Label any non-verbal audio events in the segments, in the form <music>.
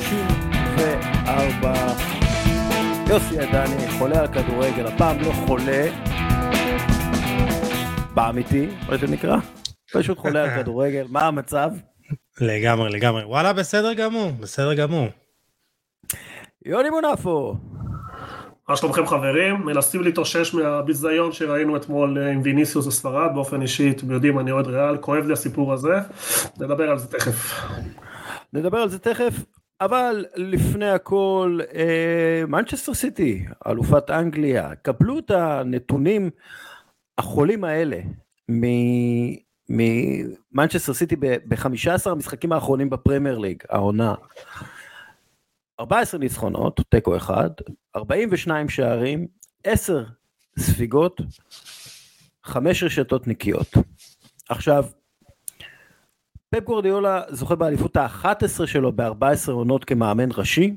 34. יוסי עדני חולה על כדורגל, הפעם לא חולה, באמיתי, מה שנקרא, פשוט חולה על כדורגל, מה המצב? לגמרי, לגמרי. וואלה, בסדר גמור, בסדר גמור. יוני מונפו. מה שלומכם חברים? מנסים להתאושש מהביזיון שראינו אתמול אה, עם ויניסיוס בספרד, באופן אישי, אתם יודעים, אני אוהד ריאל, כואב לי הסיפור הזה, נדבר על זה תכף. נדבר על זה תכף, אבל לפני הכל, מנצ'סטר סיטי, אלופת אנגליה, קבלו את הנתונים החולים האלה ממנצ'סטר סיטי ב-15 המשחקים האחרונים בפרמייר ליג, העונה. 14 ניצחונות, תיקו אחד, 42 שערים, 10 ספיגות, 5 רשתות נקיות. עכשיו, פפ גורדיולה זוכה באליפות ה-11 שלו ב-14 עונות כמאמן ראשי,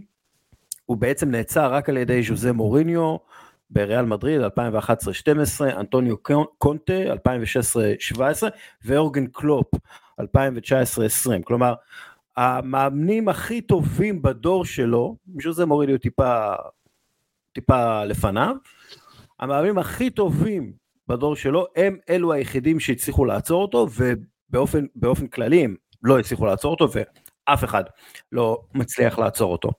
הוא בעצם נעצר רק על ידי ז'וזה מוריניו בריאל מדריד 2011-2012, אנטוניו קונטה 2016-2017 ואורגן קלופ 2019-2020, כלומר המאמנים הכי טובים בדור שלו, ז'וזה מוריניו טיפה, טיפה לפניו, המאמנים הכי טובים בדור שלו הם אלו היחידים שהצליחו לעצור אותו ובאופן באופן כללי הם לא הצליחו לעצור אותו ואף אחד לא מצליח לעצור אותו.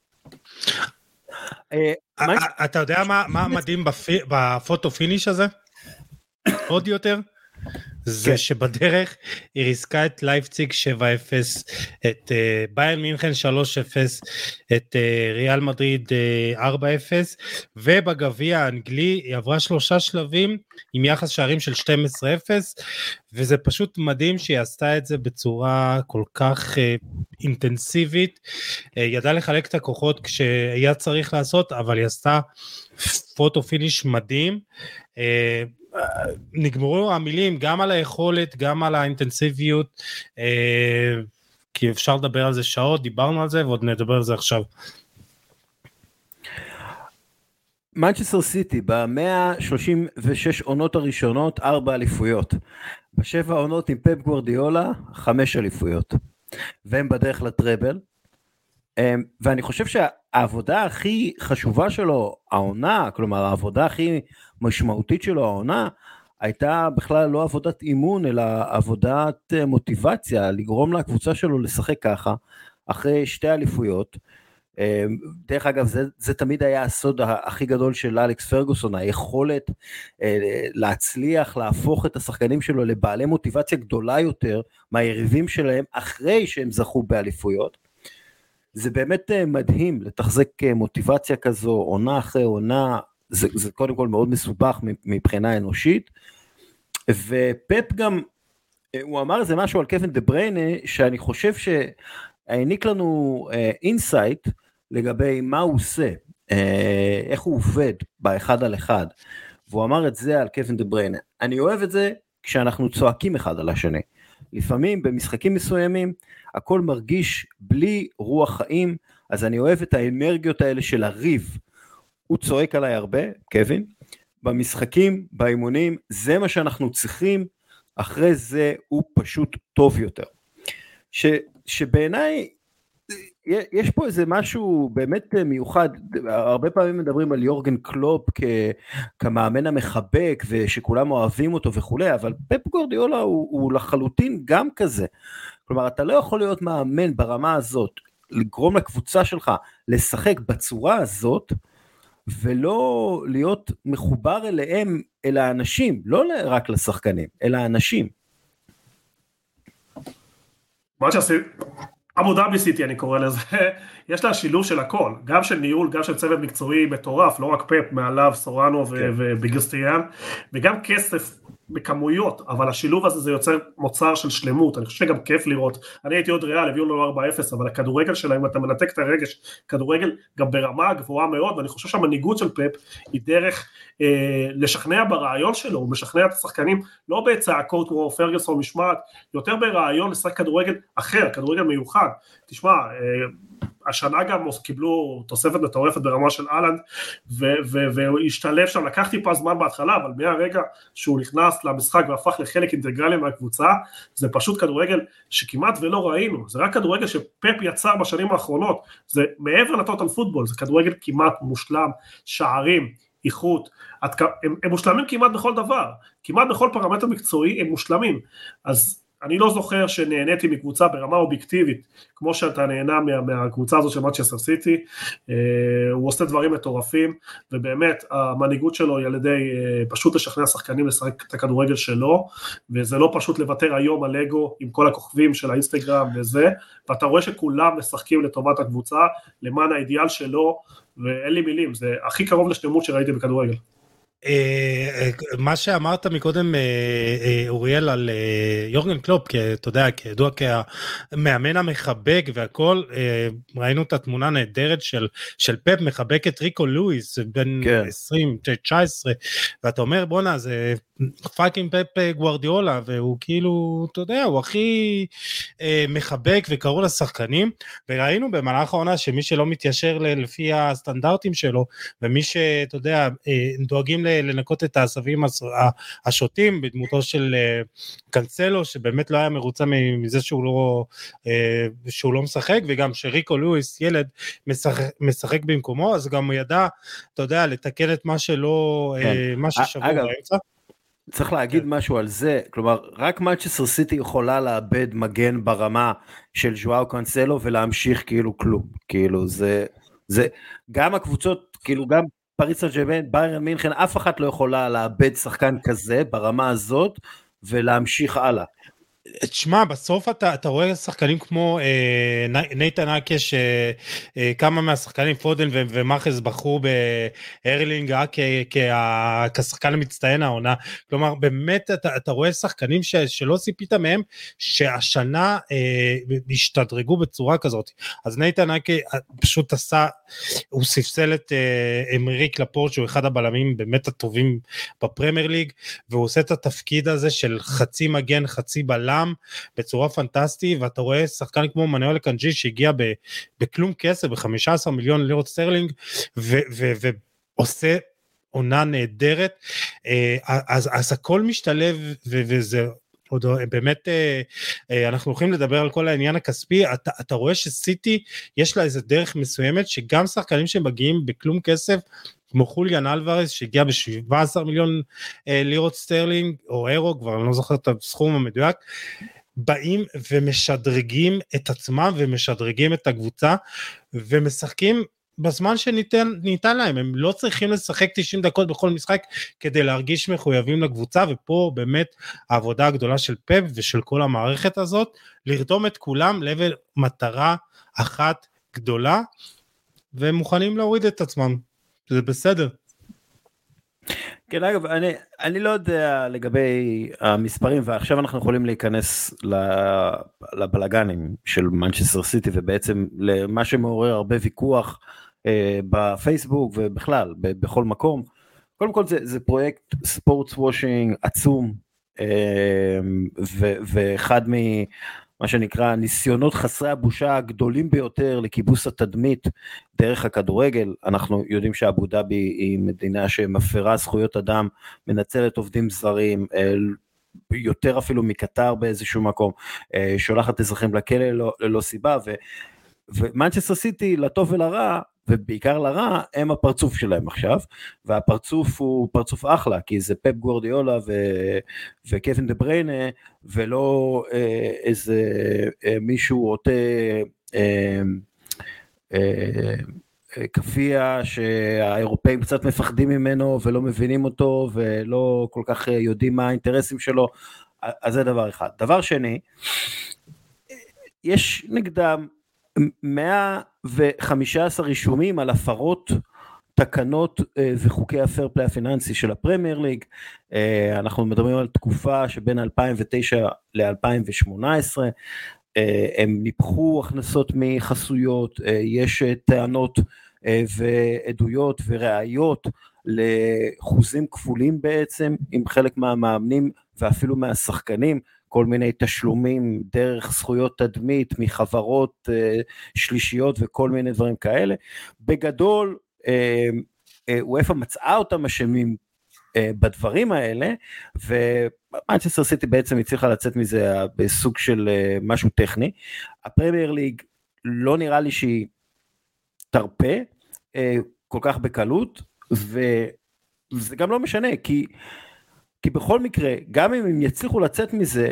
אה, אתה יודע מה מדהים ב photo finish הזה? עוד יותר? זה כן. שבדרך היא ריסקה את לייפציג 7-0, את uh, ביירן מינכן 3-0, את uh, ריאל מדריד uh, 4-0, ובגביע האנגלי היא עברה שלושה שלבים עם יחס שערים של 12-0, וזה פשוט מדהים שהיא עשתה את זה בצורה כל כך uh, אינטנסיבית, uh, ידעה לחלק את הכוחות כשהיה צריך לעשות, אבל היא עשתה פוטו פיניש מדהים. Uh, נגמרו המילים גם על היכולת, גם על האינטנסיביות, אה, כי אפשר לדבר על זה שעות, דיברנו על זה ועוד נדבר על זה עכשיו. מנצ'סטר סיטי ב-136 עונות הראשונות, ארבע אליפויות. בשבע עונות עם פפ גוורדיולה, חמש אליפויות. והם בדרך לטראבל. אמ, ואני חושב שהעבודה הכי חשובה שלו, העונה, כלומר העבודה הכי משמעותית שלו, העונה, הייתה בכלל לא עבודת אימון, אלא עבודת אה, מוטיבציה, לגרום לקבוצה שלו לשחק ככה, אחרי שתי אליפויות. אמ, דרך אגב, זה, זה תמיד היה הסוד הכי גדול של אלכס פרגוסון, היכולת אה, להצליח להפוך את השחקנים שלו לבעלי מוטיבציה גדולה יותר מהיריבים שלהם אחרי שהם זכו באליפויות. זה באמת אה, מדהים לתחזק אה, מוטיבציה כזו, עונה אחרי עונה, זה, זה קודם כל מאוד מסובך מבחינה אנושית, ופפ גם, אה, הוא אמר איזה משהו על קווין דה בריינה, שאני חושב שהעניק לנו insight לגבי מה הוא עושה, איך הוא עובד באחד על אחד, והוא אמר את זה על קווין דה בריינה. אני אוהב את זה כשאנחנו צועקים אחד על השני. לפעמים במשחקים מסוימים הכל מרגיש בלי רוח חיים, אז אני אוהב את האנרגיות האלה של הריב. הוא צועק עליי הרבה, קווין, במשחקים, באימונים, זה מה שאנחנו צריכים, אחרי זה הוא פשוט טוב יותר. ש, שבעיניי יש פה איזה משהו באמת מיוחד, הרבה פעמים מדברים על יורגן קלופ כ, כמאמן המחבק ושכולם אוהבים אותו וכולי, אבל פפ גורדיולה הוא, הוא לחלוטין גם כזה. כלומר, אתה לא יכול להיות מאמן ברמה הזאת, לגרום לקבוצה שלך לשחק בצורה הזאת, ולא להיות מחובר אליהם, אל האנשים, לא רק לשחקנים, אל האנשים. מה שעשית, אבו דאבי סיטי אני קורא לזה, <laughs> יש לה שילוב של הכל, גם של ניהול, גם של צוות מקצועי מטורף, לא רק פפ, מעליו סורנו כן. וביגסטיאן, וגם כסף בכמויות, אבל השילוב הזה זה יוצר מוצר של שלמות, אני חושב שגם כיף לראות, אני הייתי עוד ריאל, הביאו לנו 4-0, אבל הכדורגל שלהם, אם אתה מנתק את הרגש, כדורגל גם ברמה גבוהה מאוד, ואני חושב שהמנהיגות של פפ היא דרך אה, לשכנע ברעיון שלו, הוא משכנע את השחקנים, לא בצעקות כמו פרגוסון משמעת, יותר ברעיון לשחק כדורגל אחר, כדורגל מיוחד, תשמע, אה, השנה גם קיבלו תוספת מטורפת ברמה של אהלנד, והוא השתלב שם, לקח טיפה זמן בהתחלה, אבל מהרגע שהוא נכנס למשחק והפך לחלק אינטגרלי מהקבוצה, זה פשוט כדורגל שכמעט ולא ראינו, זה רק כדורגל שפפ יצר בשנים האחרונות, זה מעבר לטוטל פוטבול, זה כדורגל כמעט מושלם, שערים, איכות, הם, הם מושלמים כמעט בכל דבר, כמעט בכל פרמטר מקצועי הם מושלמים, אז אני לא זוכר שנהניתי מקבוצה ברמה אובייקטיבית, כמו שאתה נהנה מה, מהקבוצה הזאת של מצ'סטר סיטי, אה, הוא עושה דברים מטורפים, ובאמת המנהיגות שלו היא על ידי אה, פשוט לשכנע שחקנים לשחק את הכדורגל שלו, וזה לא פשוט לוותר היום על אגו עם כל הכוכבים של האינסטגרם וזה, ואתה רואה שכולם משחקים לטובת הקבוצה, למען האידיאל שלו, ואין לי מילים, זה הכי קרוב לשלמות שראיתי בכדורגל. אה, אה, מה שאמרת מקודם אה, אוריאל על יורגן קלופ, אתה יודע, כידוע כמאמן המחבק והכל, ראינו את התמונה הנהדרת של, של פפ מחבק את ריקו לואיס, בן כן. 20, 19, ואתה אומר בואנה זה fucking פפ גוורדיאולה, והוא כאילו, אתה יודע, הוא הכי מחבק וקרוב לשחקנים, וראינו במהלך העונה שמי שלא מתיישר לפי הסטנדרטים שלו, ומי שאתה יודע, דואגים ל... לנקות את העשבים השוטים בדמותו של אה, קאנסלו שבאמת לא היה מרוצה מזה שהוא לא, אה, שהוא לא משחק וגם שריקו לואיס ילד משחק, משחק במקומו אז גם הוא ידע אתה יודע לתקן את מה שלא אה, כן. מה ששבור באמצע. צריך להגיד כן. משהו על זה, כלומר רק מנצ'סטר סיטי יכולה לאבד מגן ברמה של ז'ואאו קאנסלו ולהמשיך כאילו כלום, כאילו זה, זה גם הקבוצות, כאילו גם פריס סן ביירן מינכן, אף אחת לא יכולה לאבד שחקן כזה ברמה הזאת ולהמשיך הלאה. תשמע, בסוף אתה, אתה רואה שחקנים כמו אה, נייתן אקה, שכמה אה, מהשחקנים, פודן ומאחז בחרו בהרלינג רק כשחקן המצטיין העונה. כלומר, באמת אתה, אתה רואה שחקנים ש, שלא ציפית מהם, שהשנה אה, השתדרגו בצורה כזאת. אז נייתן אקה אה, פשוט עשה, הוא ספסל את אה, אמריק לפורט, שהוא אחד הבלמים באמת הטובים בפרמייר ליג, והוא עושה את התפקיד הזה של חצי מגן, חצי בלם. בלם בצורה פנטסטית, ואתה רואה שחקן כמו מנואל אקנג'י שהגיע בכלום כסף, ב-15 מיליון לירות סטרלינג, ועושה עונה נהדרת, אה, אז, אז הכל משתלב וזה עוד באמת אה, אה, אנחנו הולכים לדבר על כל העניין הכספי, אתה, אתה רואה שסיטי יש לה איזה דרך מסוימת שגם שחקנים שמגיעים בכלום כסף כמו חוליאן אלוורז שהגיע ב-17 מיליון אה, לירות סטרלינג או אירו כבר אני לא זוכר את הסכום המדויק באים ומשדרגים את עצמם ומשדרגים את הקבוצה ומשחקים בזמן שניתן להם. הם לא צריכים לשחק 90 דקות בכל משחק כדי להרגיש מחויבים לקבוצה ופה באמת העבודה הגדולה של פפ ושל כל המערכת הזאת לרתום את כולם לעבר מטרה אחת גדולה והם מוכנים להוריד את עצמם זה בסדר. כן אגב אני אני לא יודע לגבי המספרים ועכשיו אנחנו יכולים להיכנס לבלגנים של מנצ'סטר סיטי ובעצם למה שמעורר הרבה ויכוח אה, בפייסבוק ובכלל בכל מקום. קודם כל זה, זה פרויקט sports washing עצום אה, ו, ואחד מ... מה שנקרא ניסיונות חסרי הבושה הגדולים ביותר לכיבוס התדמית דרך הכדורגל. אנחנו יודעים שאבו דאבי היא מדינה שמפרה זכויות אדם, מנצלת עובדים זרים, אה, יותר אפילו מקטר באיזשהו מקום, אה, שולחת אזרחים לכלא ללא, ללא סיבה, ומנצ'סטר סיטי לטוב ולרע ובעיקר לרע הם הפרצוף שלהם עכשיו והפרצוף הוא פרצוף אחלה כי זה פפ גוורדיולה ו... וקווין דה בריינה ולא אה, איזה אה, מישהו עוטה אה, אה, כפייה שהאירופאים קצת מפחדים ממנו ולא מבינים אותו ולא כל כך יודעים מה האינטרסים שלו אז זה דבר אחד. דבר שני, יש נגדם 115 רישומים על הפרות תקנות אה, וחוקי ה fair play הפיננסי של הפרמייר ליג, אה, אנחנו מדברים על תקופה שבין 2009 ל-2018, אה, הם ניפחו הכנסות מחסויות, יש טענות ועדויות וראיות לחוזים כפולים בעצם עם חלק מהמאמנים ואפילו מהשחקנים, כל מיני תשלומים דרך זכויות תדמית מחברות שלישיות וכל מיני דברים כאלה. בגדול, אופא מצאה אותם אשמים בדברים האלה, ומנצ'סטר סיטי בעצם הצליחה לצאת מזה בסוג של משהו טכני. הפרמייר ליג לא נראה לי שהיא תרפה כל כך בקלות, וזה גם לא משנה, כי, כי בכל מקרה, גם אם הם יצליחו לצאת מזה,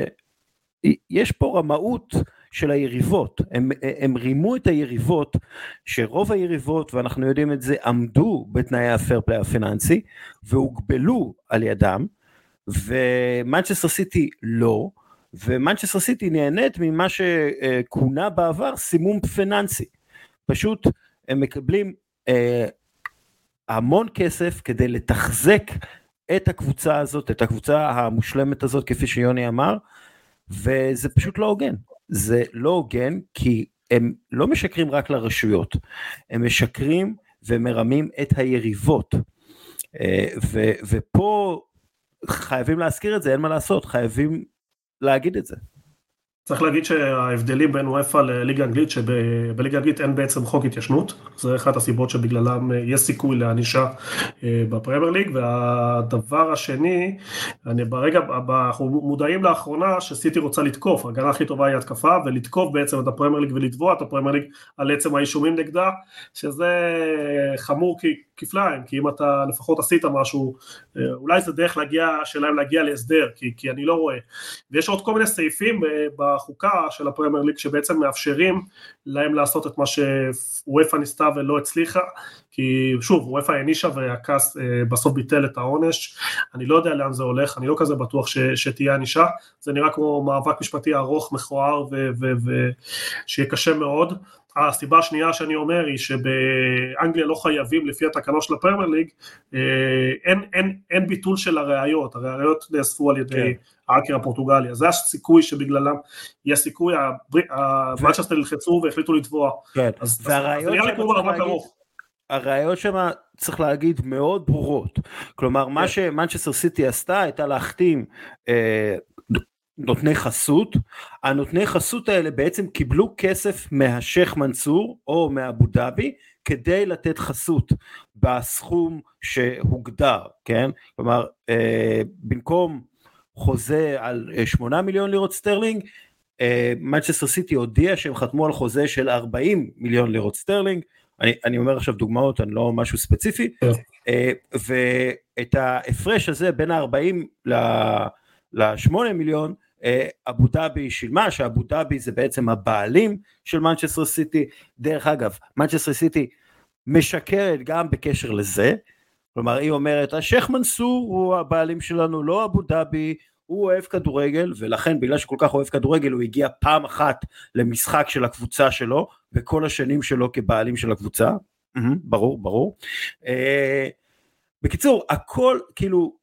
יש פה רמאות של היריבות, הם, הם רימו את היריבות, שרוב היריבות, ואנחנו יודעים את זה, עמדו בתנאי ה fair play הפיננסי, והוגבלו על ידם, ומנצ'סטר סיטי לא, ומנצ'סטר סיטי נהנית ממה שכונה בעבר סימום פיננסי. פשוט הם מקבלים אה, המון כסף כדי לתחזק את הקבוצה הזאת, את הקבוצה המושלמת הזאת, כפי שיוני אמר, וזה פשוט לא הוגן. זה לא הוגן כי הם לא משקרים רק לרשויות, הם משקרים ומרמים את היריבות. אה, ו, ופה חייבים להזכיר את זה, אין מה לעשות, חייבים להגיד את זה. צריך להגיד שההבדלים בין וופא לליגה האנגלית, שבליגה האנגלית אין בעצם חוק התיישנות, זה אחת הסיבות שבגללם אה, יש סיכוי לענישה אה, בפרמייר ליג, והדבר השני, אני ברגע, אנחנו מודעים לאחרונה שסיטי רוצה לתקוף, ההגנה הכי טובה היא התקפה, ולתקוף בעצם את הפרמייר ליג ולתבוע את הפרמייר ליג על עצם האישומים נגדה, שזה חמור כפליים, כי אם אתה לפחות עשית משהו, אה, אולי זה דרך להגיע, שלהם להגיע להסדר, כי, כי אני לא רואה. ויש עוד כל מיני סעיפים בחוקה של הפרמייר ליג שבעצם מאפשרים להם לעשות את מה שוופא ניסתה ולא הצליחה, כי שוב, וופא הענישה והכעס אה, בסוף ביטל את העונש, אני לא יודע לאן זה הולך, אני לא כזה בטוח ש, שתהיה ענישה, זה נראה כמו מאבק משפטי ארוך, מכוער ושיהיה קשה מאוד. הסיבה השנייה שאני אומר היא שבאנגליה לא חייבים לפי התקנות של הפרמייר ליג, אה, אין, אין, אין ביטול של הראיות, הראיות נאספו על ידי כן. האקר הפורטוגלי, אז זה הסיכוי שבגללם יש סיכוי, המאצ'סטר נלחצו והחליטו לתבוע, כן. אז, והראיות נראה לי כמו מאבק ארוך. הראיות שם צריך להגיד מאוד ברורות, כלומר מה כן. שמנצ'סטר סיטי עשתה היה להחתים אה, נותני חסות, הנותני חסות האלה בעצם קיבלו כסף מהשייח' מנסור או מאבו דאבי כדי לתת חסות בסכום שהוגדר, כן? כלומר אה, במקום חוזה על 8 אה, מיליון לירות סטרלינג, מנצ'סטר סיטי הודיע שהם חתמו על חוזה של 40 מיליון לירות סטרלינג, אני, אני אומר עכשיו דוגמאות, אני לא משהו ספציפי. כן. אה, ואת ההפרש הזה בין ה-40 ל-8 מיליון, אה, אבו דאבי שילמה, שאבו דאבי זה בעצם הבעלים של מנצ'סטר סיטי, דרך אגב, מנצ'סטר סיטי משקרת גם בקשר לזה, כלומר היא אומרת השייח' מנסור הוא הבעלים שלנו, לא אבו דאבי, הוא אוהב כדורגל ולכן בגלל שכל כך אוהב כדורגל הוא הגיע פעם אחת למשחק של הקבוצה שלו בכל השנים שלו כבעלים של הקבוצה, ברור ברור. אה, בקיצור הכל כאילו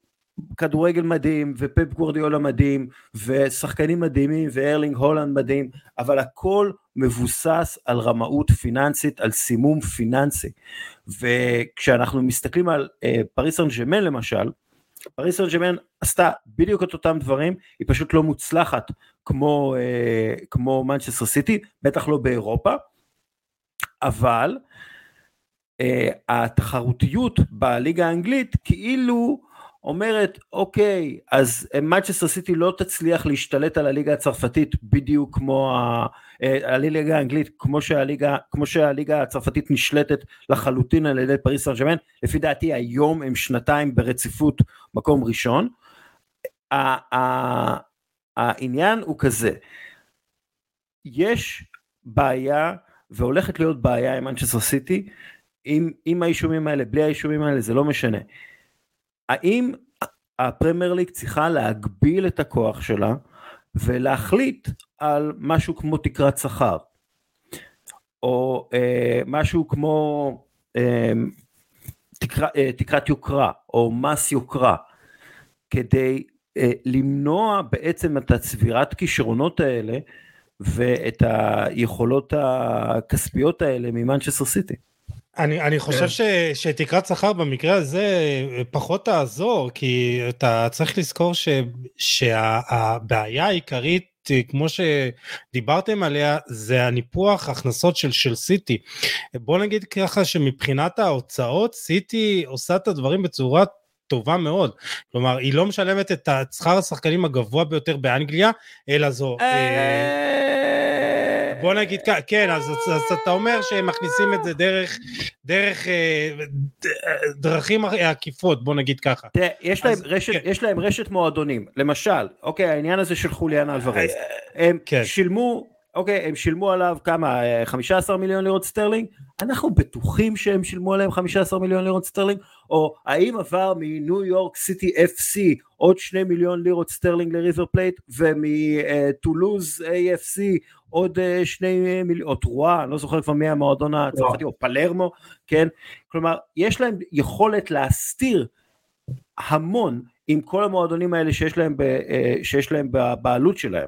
כדורגל מדהים ופפ גוורדיולה מדהים ושחקנים מדהימים וארלינג הולאנד מדהים אבל הכל מבוסס על רמאות פיננסית על סימום פיננסי. וכשאנחנו מסתכלים על אה, פריז סן למשל פריז סן עשתה בדיוק את אותם דברים היא פשוט לא מוצלחת כמו אה, כמו מנצ'סטר סיטי בטח לא באירופה אבל אה, התחרותיות בליגה האנגלית כאילו אומרת אוקיי אז מנצ'סטר סיטי לא תצליח להשתלט על הליגה הצרפתית בדיוק כמו ה... אה, הליגה האנגלית כמו שהליגה, כמו שהליגה הצרפתית נשלטת לחלוטין על ידי פריז סן ז'רמן לפי דעתי היום הם שנתיים ברציפות מקום ראשון. העניין הוא כזה. יש בעיה והולכת להיות בעיה עם מנצ'סטר סיטי עם, עם האישומים האלה בלי האישומים האלה זה לא משנה האם הפרמייר ליג צריכה להגביל את הכוח שלה ולהחליט על משהו כמו תקרת שכר או אה, משהו כמו אה, תקר, אה, תקרת יוקרה או מס יוקרה כדי אה, למנוע בעצם את הצבירת כישרונות האלה ואת היכולות הכספיות האלה ממנצ'סטר סיטי. אני, אני חושב ש, שתקרת שכר במקרה הזה פחות תעזור, כי אתה צריך לזכור ש, שהבעיה העיקרית, כמו שדיברתם עליה, זה הניפוח הכנסות של, של סיטי. בוא נגיד ככה שמבחינת ההוצאות, סיטי עושה את הדברים בצורה טובה מאוד. כלומר, היא לא משלמת את שכר השחקנים הגבוה ביותר באנגליה, אלא זו... אה, בוא נגיד ככה, כן, אז, אז אתה אומר שהם מכניסים את זה דרך, דרך אה, דרכים עקיפות, בוא נגיד ככה. תראה, יש, אז, להם רשת, כן. יש להם רשת מועדונים, למשל, אוקיי, העניין הזה של חוליאן אלוורז, הם כן. שילמו אוקיי, הם שילמו עליו כמה, 15 מיליון לירות סטרלינג? אנחנו בטוחים שהם שילמו עליהם 15 מיליון לירות סטרלינג? או האם עבר מניו יורק סיטי FC עוד 2 מיליון לירות סטרלינג לריבר פלייט, ומטולוז AFC עוד 2 מיליון, או טרואה, אני לא זוכר כבר מי המועדון הצרפתי, או פלרמו, כן? כלומר, יש להם יכולת להסתיר המון עם כל המועדונים האלה שיש להם, ב, אה, שיש להם בבעלות שלהם.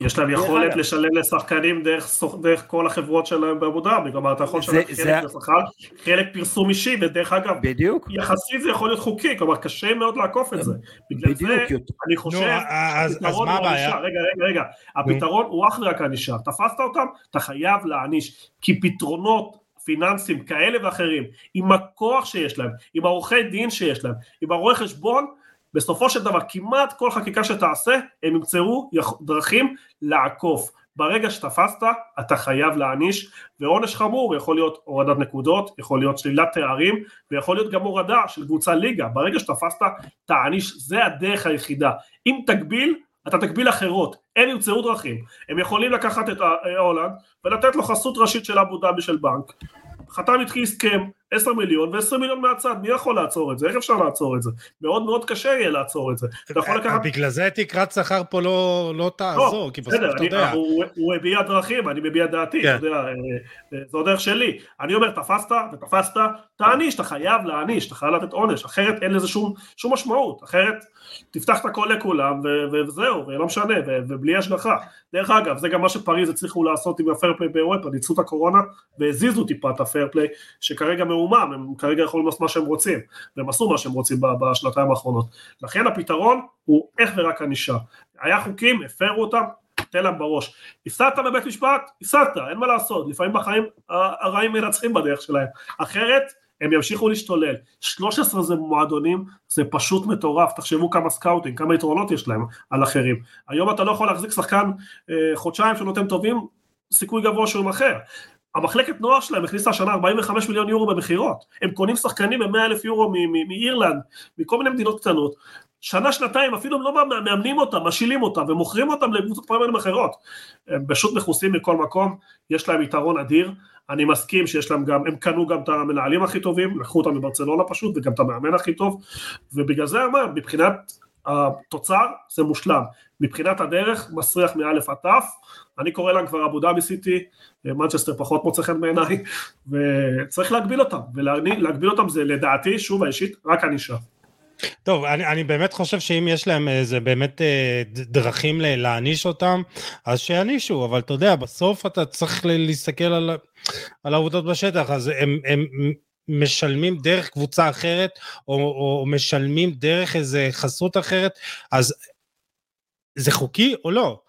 יש להם יכולת לשלם לשחקנים דרך, דרך כל החברות שלהם באבו דאבי, כלומר אתה יכול לשלם חלק לשכר, חלק פרסום אישי, ודרך אגב, בדיוק, יחסית זה יכול להיות חוקי, כלומר קשה מאוד לעקוף את זה, בגלל זה אני חושב, הפתרון הוא ענישה, רגע רגע רגע, הפתרון הוא אך ורק ענישה, תפסת אותם, אתה חייב להעניש, כי פתרונות פיננסיים כאלה ואחרים, עם הכוח שיש להם, עם העורכי דין שיש להם, עם הרואי חשבון, בסופו של דבר כמעט כל חקיקה שתעשה הם ימצאו דרכים לעקוף. ברגע שתפסת אתה חייב להעניש ועונש חמור יכול להיות הורדת נקודות, יכול להיות שלילת תארים ויכול להיות גם הורדה של קבוצה ליגה, ברגע שתפסת תעניש, זה הדרך היחידה. אם תגביל אתה תגביל אחרות, הם ימצאו דרכים, הם יכולים לקחת את הולנד ולתת לו חסות ראשית של אבו דאבי של בנק, חתם איתך הסכם 10 מיליון ו-20 מיליון מהצד, מי יכול לעצור את זה? איך אפשר לעצור את זה? מאוד מאוד קשה יהיה לעצור את זה. אתה יכול לקחת... בגלל זה תקרת שכר פה לא, לא תעזור, לא, כי בסוף אתה יודע. הוא, הוא הביע דרכים, אני מביע דעתי, כן. אתה יודע, אה, אה, זו דרך שלי. אני אומר, תפסת ותפסת, תעניש, אתה חייב להעניש, אתה חייב לתת עונש, אחרת אין לזה שום, שום משמעות, אחרת תפתח את הכל לכולם וזהו, ולא משנה, ובלי השגחה. דרך אגב, זה גם מה שפריז הצליחו לעשות עם הפרפליי באירופה, ניצלו את הקורונה והזיזו טיפה את הפרפליי, שכרגע מעומם, הם כרגע יכולים לעשות מה שהם רוצים, והם עשו מה שהם רוצים בשנתיים האחרונות. לכן הפתרון הוא איך ורק ענישה. היה חוקים, הפרו אותם, תן להם בראש. הפסדת בבית משפט, הפסדת, אין מה לעשות, לפעמים בחיים הרעים מנצחים בדרך שלהם. אחרת, הם ימשיכו להשתולל. 13 זה מועדונים, זה פשוט מטורף, תחשבו כמה סקאוטינג, כמה יתרונות יש להם על אחרים. היום אתה לא יכול להחזיק שחקן אה, חודשיים שנותנים טובים, סיכוי גבוה שהוא ימכר. המחלקת נוער שלהם הכניסה השנה 45 מיליון יורו במכירות, הם קונים שחקנים ב-100 אלף יורו מאירלנד, מכל מיני מדינות קטנות, שנה שנתיים אפילו הם לא מאמנים אותם, משילים אותם ומוכרים אותם לקבוצות פרמייר אחרות, הם פשוט מכוסים מכל מקום, יש להם יתרון אדיר, אני מסכים שיש להם גם, הם קנו גם את המנהלים הכי טובים, לקחו אותם מברצלונה פשוט וגם את המאמן הכי טוב, ובגלל זה אמר, מבחינת התוצר זה מושלם, מבחינת הדרך מסריח מאלף עד תף, אני קורא להם כבר אבו דאבי סיטי, מנצ'סטר פחות מוצא חן בעיניי, וצריך להגביל אותם, ולהגביל אותם זה לדעתי, שוב האישית, רק ענישה. טוב, אני, אני באמת חושב שאם יש להם איזה באמת אה, דרכים להעניש אותם, אז שיענישו, אבל אתה יודע, בסוף אתה צריך להסתכל על, על העבודות בשטח, אז הם, הם משלמים דרך קבוצה אחרת, או, או משלמים דרך איזה חסות אחרת, אז זה חוקי או לא?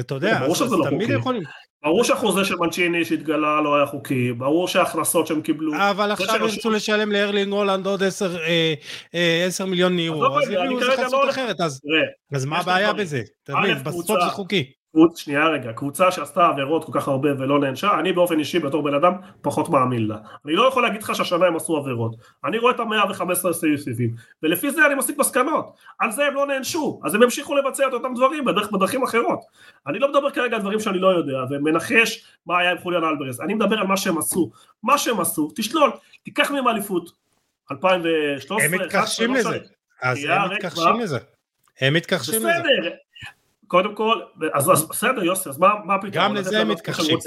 אתה יודע, אז, אז לא תמיד יכולים... ברור שהחוזה של מנצ'יני שהתגלה לא היה חוקי, ברור שההכנסות שהם קיבלו... אבל עכשיו ירצו לשלם לארלינג הולנד עוד 10 אה, מיליון נירו, אז יביאו איזה חסות לא אחרת, אז מה הבעיה בזה? אתה מבין, בסוף זה חוקי. שנייה רגע, קבוצה שעשתה עבירות כל כך הרבה ולא נענשה, אני באופן אישי בתור בן אדם פחות מאמין לה. אני לא יכול להגיד לך שהשנה הם עשו עבירות. אני רואה את המאה וחמש עשרה סעיפים, ולפי זה אני מסיק מסקנות. על זה הם לא נענשו, אז הם ימשיכו לבצע את אותם דברים בדרך, בדרכים אחרות. אני לא מדבר כרגע על דברים שאני לא יודע, ומנחש מה היה עם חוליאן אלברס. אני מדבר על מה שהם עשו. מה שהם עשו, תשלול, תיקח מהם אליפות. 2013, הם מתכחשים לזה. אז הם מתכחשים לזה. הם מתכחשים לזה. בסדר, קודם כל, אז, אז בסדר יוסי, אז מה, מה פתאום? גם לזה הם מתכחשים.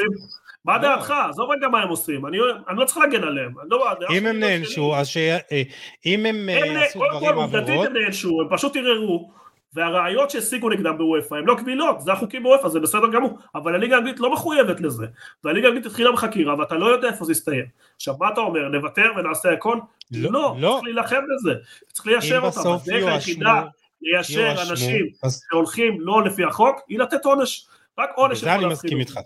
מה דעתך? עזוב רגע מה הם עושים, אני, אני לא צריך להגן עליהם. לא, אם הם נענשו, אז ש... אה, אם הם, הם עשו דברים עברות... קודם כל, עובדתית הם נענשו, הם פשוט ערערו, והראיות שהשיגו נגדם בוופא הם לא קבילות, זה החוקים בוופא, זה בסדר גמור, אבל הליגה האנגלית לא מחויבת לזה, והליגה האנגלית התחילה בחקירה ואתה לא יודע איפה זה יסתיים. עכשיו מה אתה אומר, נוותר ונעשה הכל? לא, לא, לא. צריך להילחם בזה, צריך ליישר אותם, הדרך היחידה ליישר אנשים שהולכים לא לפי החוק היא לתת עונש. רק עונש בזה אני מסכים איתך,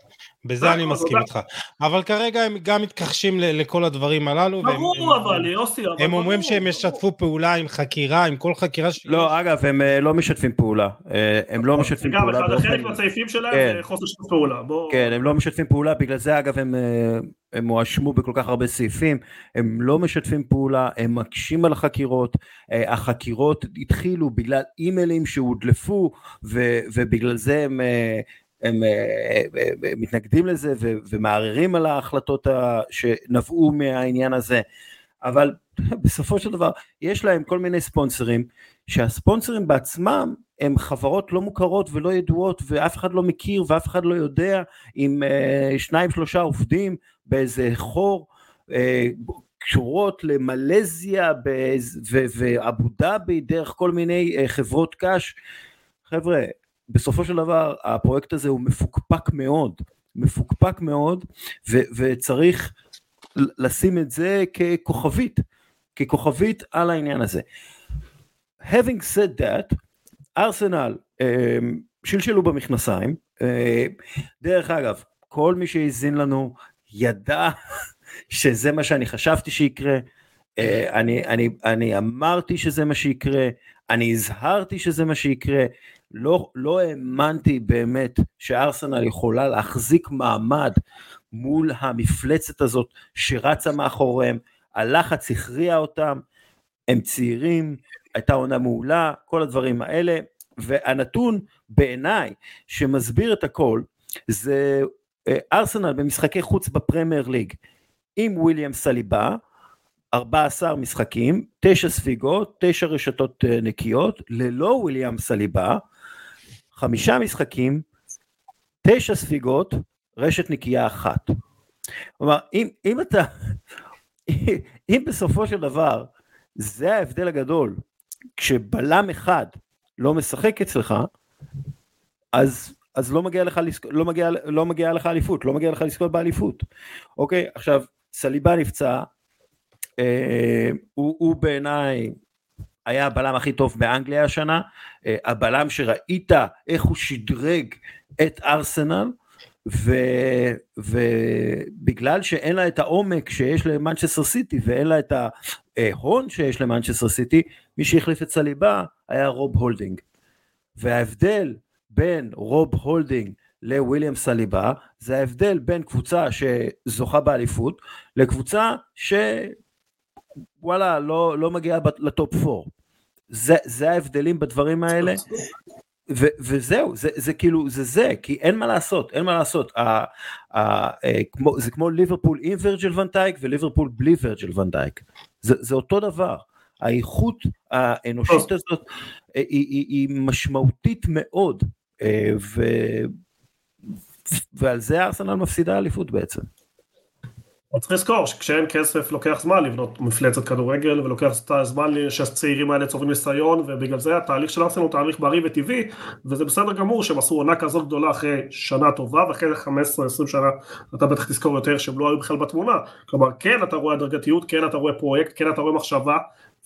בזה אני מסכים איתך, אבל כרגע הם גם מתכחשים לכל הדברים הללו, ברור אבל יוסי, הם אומרים שהם ישתפו פעולה עם חקירה, עם כל חקירה ש... לא אגב הם אה, לא משתפים פעולה, אה, הם לא משתפים פעולה, גם אחד חלק מהצעיפים שלהם זה כן. חוסר שיתוף פעולה, כן הם לא משתפים פעולה, בגלל זה אגב הם אה, הם הואשמו בכל כך הרבה סעיפים, הם לא משתפים פעולה, הם מקשים על החקירות, החקירות התחילו בגלל אימיילים שהודלפו ובגלל זה הם הם אה, אה, אה, מתנגדים לזה ומערערים על ההחלטות שנבעו מהעניין הזה, אבל <laughs> בסופו של דבר יש להם כל מיני ספונסרים, שהספונסרים בעצמם הם חברות לא מוכרות ולא ידועות ואף אחד לא מכיר ואף אחד לא יודע אם שניים שלושה עובדים באיזה חור קשורות למלזיה ואבו דאבי דרך כל מיני חברות קש. חבר'ה, בסופו של דבר הפרויקט הזה הוא מפוקפק מאוד, מפוקפק מאוד, ו- וצריך לשים את זה ככוכבית, ככוכבית על העניין הזה. Having said that, ארסנל אה, שלשלו במכנסיים, אה, דרך אגב, כל מי שהאזין לנו ידע <laughs> שזה מה שאני חשבתי שיקרה, אה, אני, אני, אני אמרתי שזה מה שיקרה, אני הזהרתי שזה מה שיקרה, לא, לא האמנתי באמת שארסנל יכולה להחזיק מעמד מול המפלצת הזאת שרצה מאחוריהם, הלחץ הכריע אותם, הם צעירים, הייתה עונה מעולה, כל הדברים האלה, והנתון בעיניי שמסביר את הכל זה אה, ארסנל במשחקי חוץ בפרמייר ליג עם וויליאם סליבה, 14 משחקים, 9 ספיגות, 9 רשתות אה, נקיות, ללא וויליאם סליבה, חמישה משחקים, תשע ספיגות, רשת נקייה אחת. כלומר, אם, אם אתה, <laughs> אם בסופו של דבר זה ההבדל הגדול, כשבלם אחד לא משחק אצלך, אז, אז לא מגיע לך, לא מגיע, לא מגיע לך אליפות, לא מגיע לך לזכות באליפות. אוקיי, עכשיו, סליבה נפצע, אה, הוא, הוא בעיניי היה הבלם הכי טוב באנגליה השנה, אה, הבלם שראית איך הוא שדרג את ארסנל, ו, ובגלל שאין לה את העומק שיש למנצ'סטר סיטי ואין לה את ההון שיש למנצ'סטר סיטי, מי שהחליף את סליבה היה רוב הולדינג. וההבדל בין רוב הולדינג לוויליאם סליבה זה ההבדל בין קבוצה שזוכה באליפות לקבוצה ש... וואלה, לא, לא מגיעה לטופ 4. זה, זה ההבדלים בדברים האלה. ו, וזהו, זה, זה כאילו, זה זה, כי אין מה לעשות, אין מה לעשות. ה, ה, ה, אה, כמו, זה כמו ליברפול עם ורג'ל ונדייק וליברפול בלי ורג'ל ונדייק. זה, זה אותו דבר. האיכות האנושית הזאת אה, היא, היא, היא משמעותית מאוד, אה, ו, ועל זה ארסנל מפסידה אליפות בעצם. צריך לזכור שכשאין כסף לוקח זמן לבנות מפלצת כדורגל ולוקח זמן שהצעירים האלה צוברים ניסיון ובגלל זה התהליך של ארסנל הוא תהליך בריא וטבעי וזה בסדר גמור שהם עשו עונה כזאת גדולה אחרי שנה טובה ואחרי 15-20 שנה אתה בטח תזכור יותר שהם לא היו בכלל בתמונה. כלומר כן אתה רואה הדרגתיות, כן אתה רואה פרויקט, כן אתה רואה מחשבה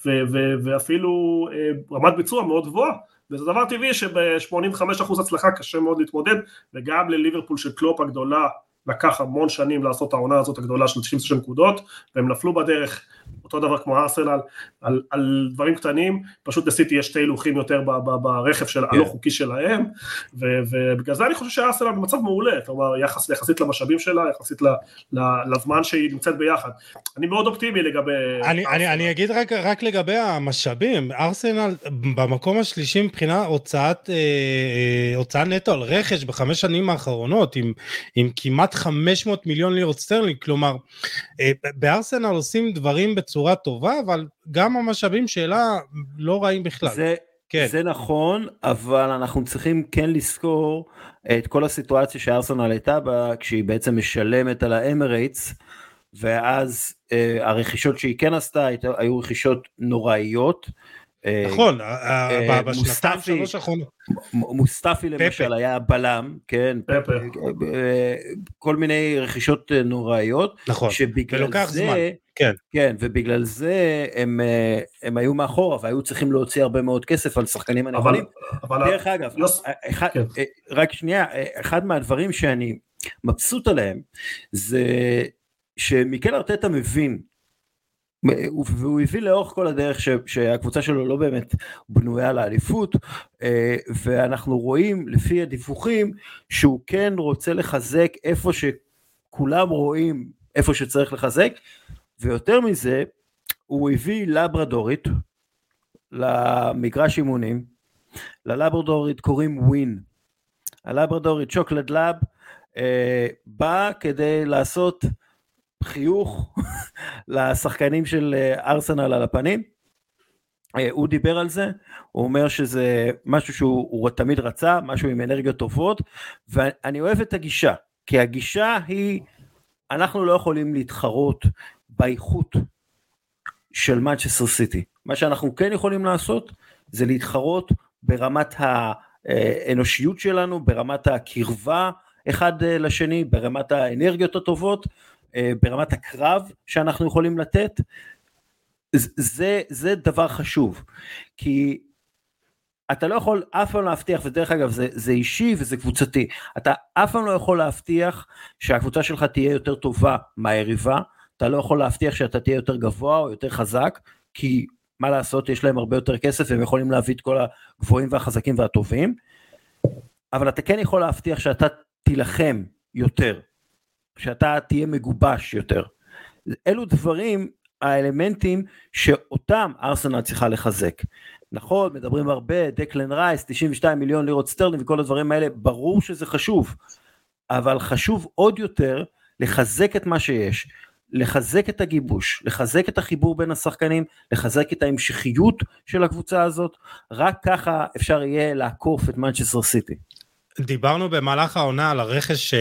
ו- ו- ואפילו אה, רמת ביצוע מאוד גבוהה. וזה דבר טבעי שב-85% הצלחה קשה מאוד להתמודד וגם לליברפול של קלופ הגדולה לקח המון שנים לעשות העונה הזאת הגדולה של 96 נקודות, והם נפלו בדרך, אותו דבר כמו ארסנל, על, על דברים קטנים, פשוט לסיטי יש שתי הילוכים יותר ב, ב, ברכב של, הלא כן. חוקי שלהם, ו, ובגלל זה אני חושב שארסנל במצב מעולה, כלומר יחס, יחסית למשאבים שלה, יחסית ל, ל, לזמן שהיא נמצאת ביחד. אני מאוד אופטימי לגבי... אני, אני, אני אגיד רק, רק לגבי המשאבים, ארסנל במקום השלישי מבחינה הוצאת, אה, אה הוצאה נטו על רכש בחמש שנים האחרונות, עם, עם כמעט 500 מיליון לירות סטרלינג, כלומר אה, בארסנל עושים דברים בצורה טובה, אבל גם המשאבים שלה לא רעים בכלל. זה, כן. זה נכון, אבל אנחנו צריכים כן לזכור את כל הסיטואציה שארסנל הייתה בה, כשהיא בעצם משלמת על האמרייטס, ואז אה, הרכישות שהיא כן עשתה היו רכישות נוראיות. נכון, בשנתיים שלוש האחרונות. מוסטפי למשל היה בלם, כן, כל מיני רכישות נוראיות, נכון, ולוקח זמן, כן, כן, ובגלל זה הם, הם היו מאחורה והיו צריכים להוציא הרבה מאוד כסף על שחקנים הנכונים. דרך אגב, אחד, כן. רק שנייה, אחד מהדברים שאני מבסוט עליהם זה שמיקל ארטטה מבין והוא הביא לאורך כל הדרך ש, שהקבוצה שלו לא באמת בנויה לאליפות אה, ואנחנו רואים לפי הדיווחים שהוא כן רוצה לחזק איפה שכולם רואים איפה שצריך לחזק ויותר מזה הוא הביא לברדורית למגרש אימונים ללברדורית קוראים ווין. הלברדורית שוקלד לאב אה, בא כדי לעשות חיוך לשחקנים של אה, ארסנל על הפנים. אה, הוא דיבר על זה, הוא אומר שזה משהו שהוא תמיד רצה, משהו עם אנרגיות טובות, ואני אוהב את הגישה, כי הגישה היא, אנחנו לא יכולים להתחרות באיכות של מנצ'סטר סיטי. מה שאנחנו כן יכולים לעשות זה להתחרות ברמת האנושיות שלנו, ברמת הקרבה אחד לשני, ברמת האנרגיות הטובות, אה, ברמת הקרב שאנחנו יכולים לתת, זה, זה דבר חשוב, כי אתה לא יכול אף פעם להבטיח, ודרך אגב זה, זה אישי וזה קבוצתי, אתה אף פעם לא יכול להבטיח שהקבוצה שלך תהיה יותר טובה מהיריבה, אתה לא יכול להבטיח שאתה תהיה יותר גבוה או יותר חזק, כי מה לעשות, יש להם הרבה יותר כסף והם יכולים להביא את כל הגבוהים והחזקים והטובים, אבל אתה כן יכול להבטיח שאתה תילחם יותר, שאתה תהיה מגובש יותר. אלו דברים, האלמנטים שאותם ארסנל צריכה לחזק. נכון, מדברים הרבה, דקלן רייס, 92 מיליון לירות סטרלינג וכל הדברים האלה, ברור שזה חשוב, אבל חשוב עוד יותר לחזק את מה שיש, לחזק את הגיבוש, לחזק את החיבור בין השחקנים, לחזק את ההמשכיות של הקבוצה הזאת, רק ככה אפשר יהיה לעקוף את מנצ'סטר סיטי. דיברנו במהלך העונה על הרכש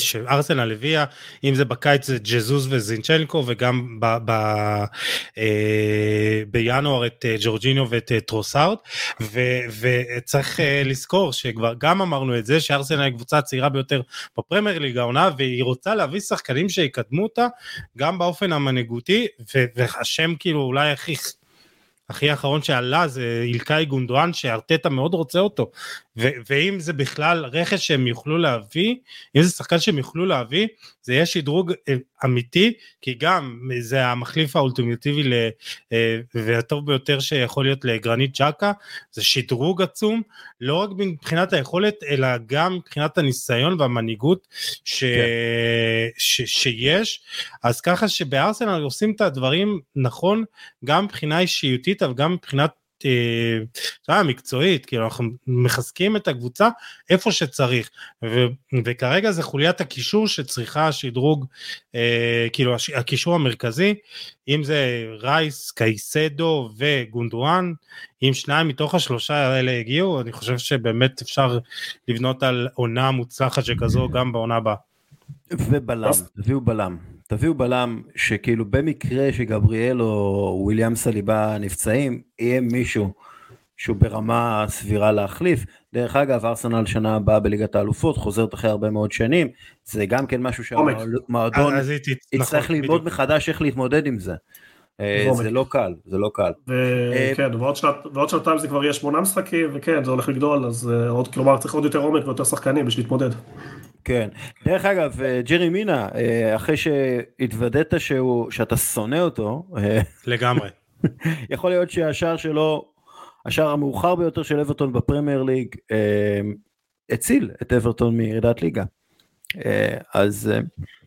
שארסנל הביאה, אם זה בקיץ זה ג'זוז וזינצ'נקו וגם ב, ב, אה, בינואר את אה, ג'ורג'יניו ואת אה, טרוסארט, ו, וצריך לזכור שכבר גם אמרנו את זה שארסנל היא קבוצה הצעירה ביותר בפרמייר ליג העונה והיא רוצה להביא שחקנים שיקדמו אותה גם באופן המנהיגותי והשם כאילו אולי הכי הכי האחרון שעלה זה אילקאי גונדואן שארטטה מאוד רוצה אותו ו- ואם זה בכלל רכש שהם יוכלו להביא אם זה שחקן שהם יוכלו להביא זה יהיה שדרוג אה, אמיתי כי גם זה המחליף האולטימטיבי ל- אה, והטוב ביותר שיכול להיות לגרנית ג'קה זה שדרוג עצום לא רק מבחינת היכולת אלא גם מבחינת הניסיון והמנהיגות ש- כן. ש- שיש אז ככה שבארסנל עושים את הדברים נכון גם מבחינה אישיותית אבל גם מבחינת אה, מקצועית, כאילו אנחנו מחזקים את הקבוצה איפה שצריך, ו, וכרגע זה חוליית הקישור שצריכה שדרוג, אה, כאילו הקישור המרכזי, אם זה רייס, קייסדו וגונדואן, אם שניים מתוך השלושה האלה הגיעו, אני חושב שבאמת אפשר לבנות על עונה מוצלחת שכזו גם בעונה הבאה. ובלם, תביאו בלם. תביאו בלם שכאילו במקרה שגבריאל או וויליאם סליבה נפצעים, יהיה מישהו שהוא ברמה סבירה להחליף. דרך אגב, ארסנל שנה הבאה בליגת האלופות, חוזרת אחרי הרבה מאוד שנים, זה גם כן משהו שהמועדון יצטרך נכון, ללמוד מחדש איך להתמודד עם זה. אה, זה לא קל, זה לא קל. אה, כן, ועוד שנתיים זה כבר יהיה שמונה משחקים, וכן, זה הולך לגדול, אז אה, עוד, כלומר צריך עוד יותר עומק ויותר שחקנים בשביל להתמודד. כן. דרך אגב, אה, ג'רי מינה, אה, אחרי שהתוודית שהוא, שאתה שונא אותו, אה, לגמרי. <laughs> יכול להיות שהשער שלו, השער המאוחר ביותר של אברטון בפרמייר ליג, הציל את אברטון מירידת ליגה. אז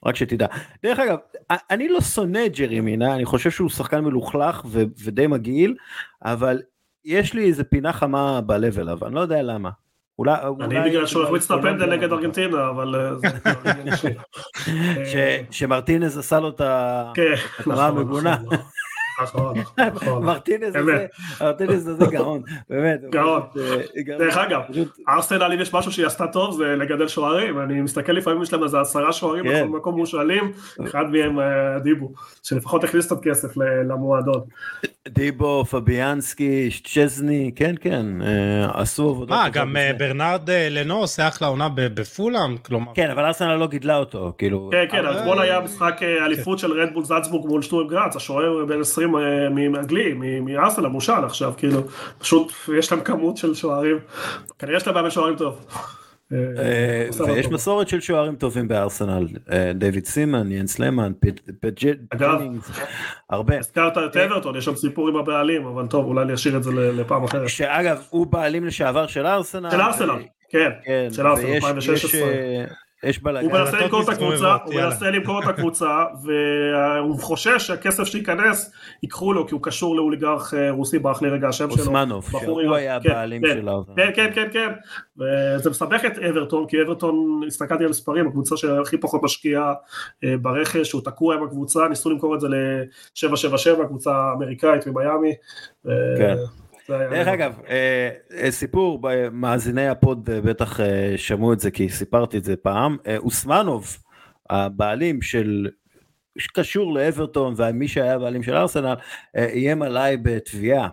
רק שתדע. דרך אגב, אני לא שונא את ג'רי מינה, אני חושב שהוא שחקן מלוכלך ודי מגעיל, אבל יש לי איזה פינה חמה בלב אליו, אני לא יודע למה. אולי... אני בגלל שהוא החמיץ את הפנדל נגד ארגנטינה, אבל אה, <laughs> שמרטינז עשה לו את כן, הרעה נכון, המגונה. נכון. נכון, נכון. <laughs> מרטינס הזה, מרטינס הזה גאון, באמת. גאון. דרך אגב, ארסנל אם יש משהו שהיא עשתה טוב זה לגדל שוערים, אני מסתכל לפעמים יש להם איזה עשרה שוערים בכל מקום מושאלים, אחד מהם דיבו, שלפחות הכניס קצת כסף למועדון. דיבו, פביאנסקי, צ'זני, כן כן, עשו עבודה. מה, גם ברנרד לנו עושה אחלה עונה בפולאם, כלומר. כן, אבל ארסנל לא גידלה אותו, כאילו. כן, כן, אז אתמול היה משחק אליפות של רדבול זלצבורג מול שטורם גראץ, השוער בן 20 מאנגלי, מארסנל המושל עכשיו, כאילו, פשוט יש להם כמות של שוערים, כנראה יש להם באמת שוערים טוב. ויש מסורת של שוערים טובים בארסנל, דיוויד סימן, ינס למן, ג'נינגס, הרבה. הזכרת את אברטון, יש שם סיפור עם הבעלים, אבל טוב, אולי אני אשאיר את זה לפעם אחרת. שאגב, הוא בעלים לשעבר של ארסנל. של ארסנל, כן, של ארסנל, 2016. יש בלאגן. הוא מנסה למכור את הקבוצה, הוא מנסה למכור את הקבוצה, <laughs> והוא חושש שהכסף שייכנס ייקחו לו, כי הוא קשור לאוליגרך רוסי, ברח לי רגע השם שלו. אוסמנוב, שהוא היה הבעלים של האוזן. כן, כן, כן, כן, וזה מסבך את אברטון, כי אברטון, הסתכלתי על מספרים, הקבוצה שהכי פחות משקיעה ברכש, הוא תקוע עם הקבוצה, ניסו למכור את זה ל-777, קבוצה אמריקאית ממיאמי. כן. דרך אגב, סיפור, מאזיני הפוד בטח שמעו את זה כי סיפרתי את זה פעם, אוסמנוב, הבעלים של, שקשור לאברטון ומי שהיה הבעלים של ארסנל, איים עליי בתביעה.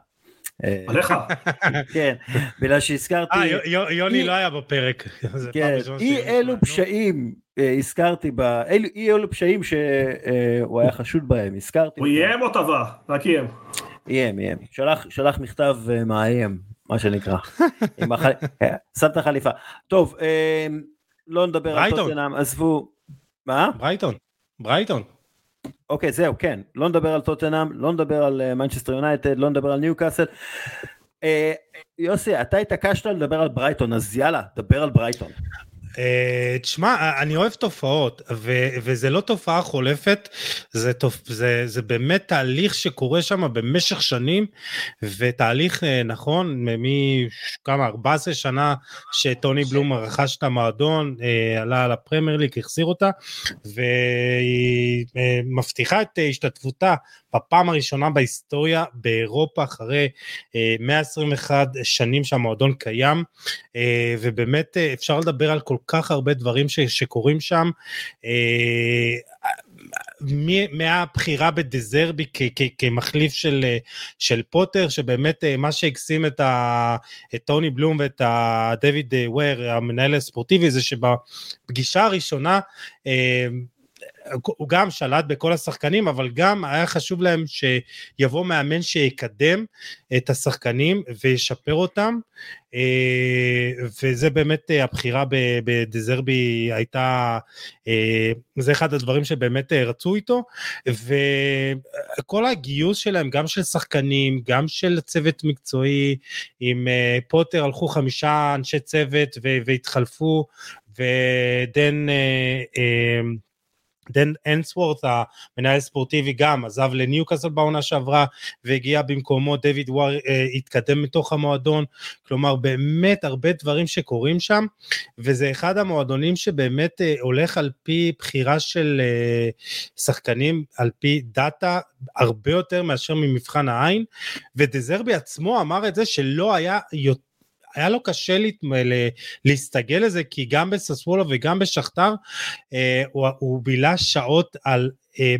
עליך? <laughs> כן, בגלל שהזכרתי... אה, יוני לא היה בפרק. <laughs> כן, אי אלו פשעים הזכרתי, אי אלו פשעים שהוא היה חשוד בהם, הזכרתי. הוא איים או טבע? רק איים. איים, איים. שלח, שלח מכתב מאיים, מה שנקרא. <laughs> שם את החליפה. טוב, לא נדבר על טוטנאם, עזבו. מה? ברייטון. ברייטון. אוקיי, זהו, כן. לא נדבר על טוטנאם, לא נדבר על מנצ'סטר יונייטד, לא נדבר על ניו קאסל. יוסי, אתה התעקשת לדבר על ברייטון, אז יאללה, דבר על ברייטון. תשמע, אני אוהב תופעות, ו- וזה לא תופעה חולפת, זה, תופ- זה, זה באמת תהליך שקורה שם במשך שנים, ותהליך נכון, מכמה, 14 שנה שטוני בלום רכש את המועדון, עלה על הפרמייר ליג, החזיר אותה, והיא מבטיחה את השתתפותה בפעם הראשונה בהיסטוריה באירופה אחרי 121 שנים שהמועדון קיים, ובאמת אפשר לדבר על כל כך הרבה דברים ש, שקורים שם. מהבחירה בדזרבי כ- כ- כמחליף של, של פוטר, שבאמת מה שהקסים את, ה, את טוני בלום ואת דויד וויר, המנהל הספורטיבי, זה שבפגישה הראשונה, הוא גם שלט בכל השחקנים, אבל גם היה חשוב להם שיבוא מאמן שיקדם את השחקנים וישפר אותם, וזה באמת הבחירה בדזרבי הייתה, זה אחד הדברים שבאמת רצו איתו, וכל הגיוס שלהם, גם של שחקנים, גם של צוות מקצועי, עם פוטר הלכו חמישה אנשי צוות והתחלפו, ודן דן אנסוורט המנהל הספורטיבי גם עזב לניוקאסל בעונה שעברה והגיע במקומו. דויד וואר התקדם מתוך המועדון. כלומר באמת הרבה דברים שקורים שם וזה אחד המועדונים שבאמת הולך על פי בחירה של שחקנים על פי דאטה הרבה יותר מאשר ממבחן העין. ודזרבי עצמו אמר את זה שלא היה יותר היה לו קשה לה, להסתגל לזה, כי גם בססוולו וגם בשכתר אה, הוא, הוא בילה שעות על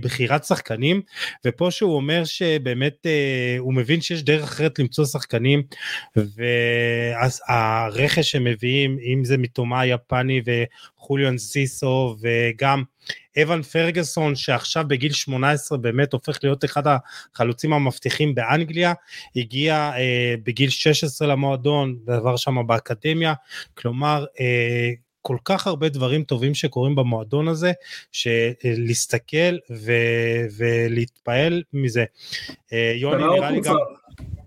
בחירת שחקנים, ופה שהוא אומר שבאמת אה, הוא מבין שיש דרך אחרת למצוא שחקנים, והרכש שהם מביאים, אם זה מתומה היפני וחוליון סיסו, וגם אבן פרגוסון שעכשיו בגיל 18 באמת הופך להיות אחד החלוצים המבטיחים באנגליה, הגיע אה, בגיל 16 למועדון, ועבר שם באקדמיה, כלומר אה, כל כך הרבה דברים טובים שקורים במועדון הזה, שלהסתכל ו- ולהתפעל מזה. אה, יוני נראה לי גם...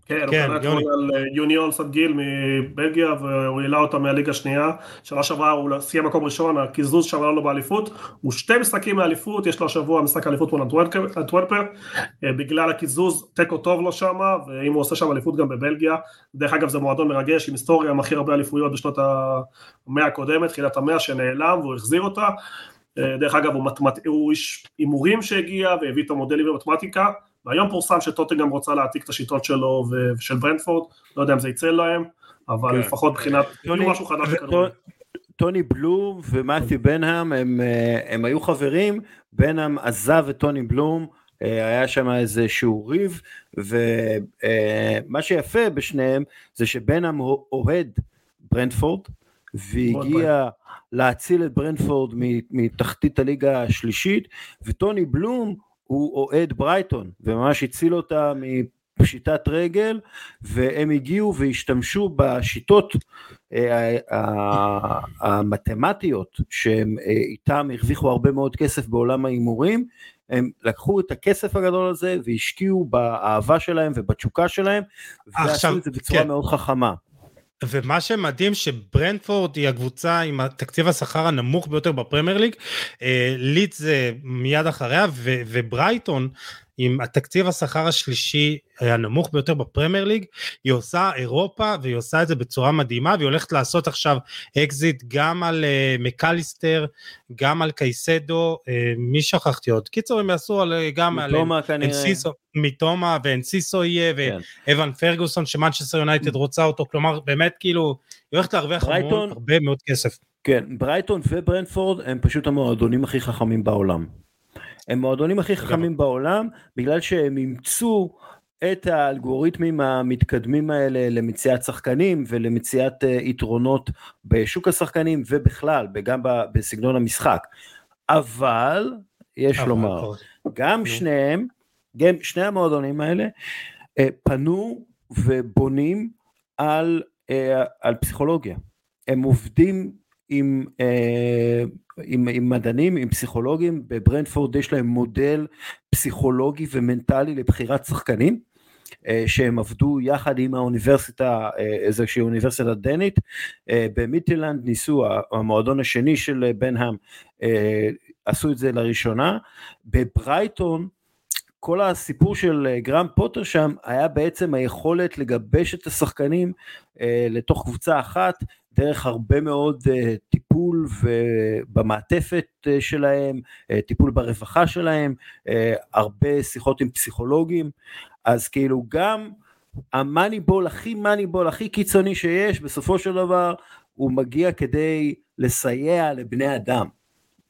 כן, כן, הוא קרא אתמול על יוניון סד גיל מבלגיה והוא העלה אותה מהליגה השנייה, שנה שעברה הוא סיים מקום ראשון, הקיזוז שעבר לו באליפות, הוא שתי משחקים מאליפות, יש לו השבוע משחק אליפות מול אנטוורפר, בגלל הקיזוז תיקו טוב לו שם, ואם הוא עושה שם אליפות גם בבלגיה, דרך אגב זה מועדון מרגש עם היסטוריה עם הכי הרבה אליפויות בשנות המאה הקודמת, תחילת המאה שנעלם והוא החזיר אותה, דרך אגב הוא איש הימורים שהגיע והביא את המודלים במתמטיקה, והיום פורסם שטוטנגאם רוצה להעתיק את השיטות שלו ושל ברנדפורד, לא יודע אם זה יצא להם, אבל כן. לפחות מבחינת, הביאו משהו חדש. טוני בלום ומת'יו בנהאם הם, אה, הם היו חברים, בנהאם עזב את טוני בלום, אה, היה שם איזשהו ריב, ומה שיפה בשניהם זה שבנהאם אוהד ברנדפורד, והגיע להציל את ברנדפורד מתחתית הליגה השלישית, וטוני בלום הוא אוהד ברייטון, וממש הציל אותה פשיטת רגל והם הגיעו והשתמשו בשיטות אה, המתמטיות שהם אה, איתם הרוויחו הרבה מאוד כסף בעולם ההימורים הם לקחו את הכסף הגדול הזה והשקיעו באהבה שלהם ובתשוקה שלהם ועשו את זה בצורה כן. מאוד חכמה. ומה שמדהים שברנטפורד היא הקבוצה עם התקציב השכר הנמוך ביותר בפרמייר ליג, אה, לידס זה מיד אחריה וברייטון עם התקציב השכר השלישי הנמוך ביותר בפרמייר ליג, היא עושה אירופה והיא עושה את זה בצורה מדהימה והיא הולכת לעשות עכשיו אקזיט גם על אה, מקאליסטר, גם על קאיסדו, אה, מי שכחתי עוד? קיצור הם יעשו על, גם על אנסיסו, מתומה ואנסיסו יהיה כן. ואבן פרגוסון שמנצ'סטר יונייטד רוצה אותו, כלומר באמת כאילו היא הולכת להרוויח הרבה מאוד כסף. כן, ברייטון וברנפורד הם פשוט המועדונים הכי חכמים בעולם. הם מועדונים הכי חכמים בעולם בגלל שהם אימצו את האלגוריתמים המתקדמים האלה למציאת שחקנים ולמציאת uh, יתרונות בשוק השחקנים ובכלל גם בסגנון המשחק. אבל יש אבל לומר, גם שניהם, גם שני המועדונים האלה uh, פנו ובונים על, uh, על פסיכולוגיה. הם עובדים עם, אה, עם, עם מדענים, עם פסיכולוגים, בברנדפורד יש להם מודל פסיכולוגי ומנטלי לבחירת שחקנים, אה, שהם עבדו יחד עם האוניברסיטה, אה, איזושהי אוניברסיטה דנית, במיטילנד. ניסו, המועדון השני של בנהאם, עשו את זה לראשונה, בברייטון כל הסיפור של גרם פוטר שם היה בעצם היכולת לגבש את השחקנים לתוך קבוצה אחת דרך הרבה מאוד uh, טיפול במעטפת uh, שלהם, uh, טיפול ברווחה שלהם, הרבה שיחות עם פסיכולוגים, אז כאילו גם המאניבול הכי מאניבול הכי קיצוני שיש, בסופו של דבר הוא מגיע כדי לסייע לבני אדם.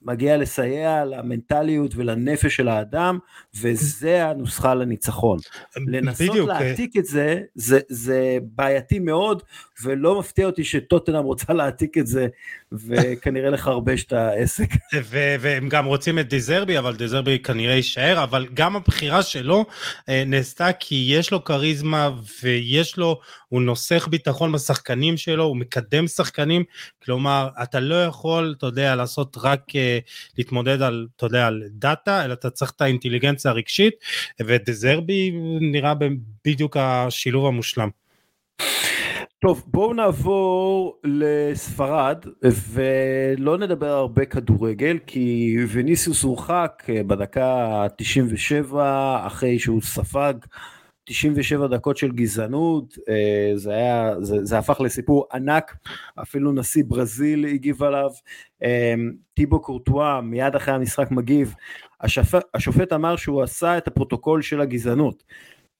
מגיע לסייע למנטליות ולנפש של האדם, וזה הנוסחה לניצחון. לנסות בדיוק. להעתיק את זה, זה, זה בעייתי מאוד, ולא מפתיע אותי שטוטנאם רוצה להעתיק את זה, וכנראה לחרבש את העסק. <laughs> והם גם רוצים את דיזרבי, אבל דיזרבי כנראה יישאר, אבל גם הבחירה שלו אה, נעשתה כי יש לו כריזמה, ויש לו, הוא נוסך ביטחון בשחקנים שלו, הוא מקדם שחקנים, כלומר, אתה לא יכול, אתה יודע, לעשות רק... אה, להתמודד על, אתה יודע, על דאטה, אלא אתה צריך את האינטליגנציה הרגשית, ודזרבי נראה בדיוק השילוב המושלם. טוב בואו נעבור לספרד ולא נדבר הרבה כדורגל כי וניסיוס הורחק בדקה ה-97 אחרי שהוא ספג 97 דקות של גזענות, אה, זה היה, זה, זה הפך לסיפור ענק, אפילו נשיא ברזיל הגיב עליו, אה, טיבו קורטואה מיד אחרי המשחק מגיב, השופט, השופט אמר שהוא עשה את הפרוטוקול של הגזענות.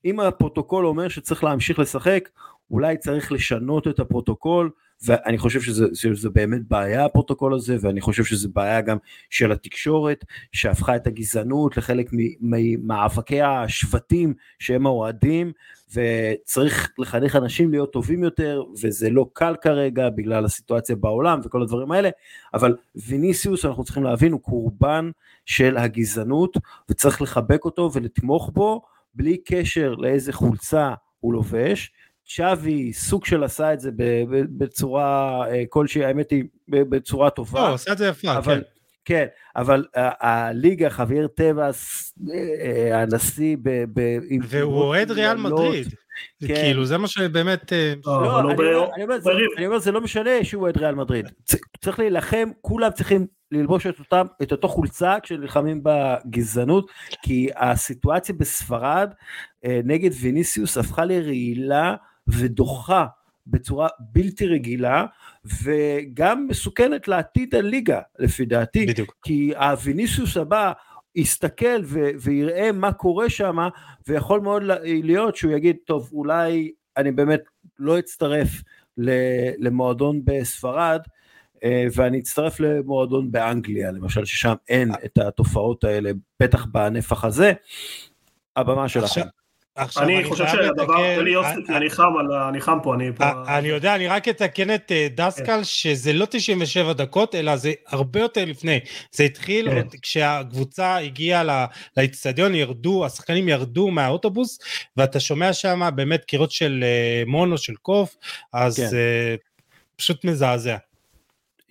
אם הפרוטוקול אומר שצריך להמשיך לשחק, אולי צריך לשנות את הפרוטוקול, ואני חושב שזה, שזה באמת בעיה הפרוטוקול הזה, ואני חושב שזה בעיה גם של התקשורת, שהפכה את הגזענות לחלק ממאבקי השבטים שהם האוהדים, וצריך לחנך אנשים להיות טובים יותר, וזה לא קל כרגע בגלל הסיטואציה בעולם וכל הדברים האלה, אבל ויניסיוס אנחנו צריכים להבין הוא קורבן של הגזענות, וצריך לחבק אותו ולתמוך בו, בלי קשר לאיזה חולצה הוא לובש, שווי סוג של עשה את זה בצורה אה, כלשהי, האמת היא בצורה טובה. לא, עשה את זה יפה, אבל, כן. כן, אבל הליגה, חוויאר טבעס, אה, הנשיא ב... ב והוא אוהד ריאל מדריד. כן. כאילו זה מה שבאמת... אה, לא, לא, אני אומר, זה לא משנה שהוא אוהד ריאל מדריד. צריך להילחם, כולם צריכים ללבוש את, אותם, את אותו חולצה כשנלחמים בגזענות, כי הסיטואציה בספרד נגד ויניסיוס הפכה לרעילה ודוחה בצורה בלתי רגילה וגם מסוכנת לעתיד הליגה לפי דעתי. בדיוק. כי הוויניסיוס הבא יסתכל ו- ויראה מה קורה שם, ויכול מאוד להיות שהוא יגיד, טוב, אולי אני באמת לא אצטרף למועדון בספרד, אה, ואני אצטרף למועדון באנגליה, למשל, ששם אין את התופעות האלה, בטח בנפח הזה. הבמה שלכם. עכשיו, אני, חושב שהדבר, תן לי יוסי, אני חם, אני חם פה, אני פה... אני יודע, אני רק אתקן את אה, דסקל, כן. שזה לא 97 דקות, אלא זה הרבה יותר לפני. זה התחיל כן. כשהקבוצה הגיעה לאצטדיון, ירדו, השחקנים ירדו מהאוטובוס, ואתה שומע שם באמת קירות של אה, מונו, של קוף, אז כן. פשוט מזעזע.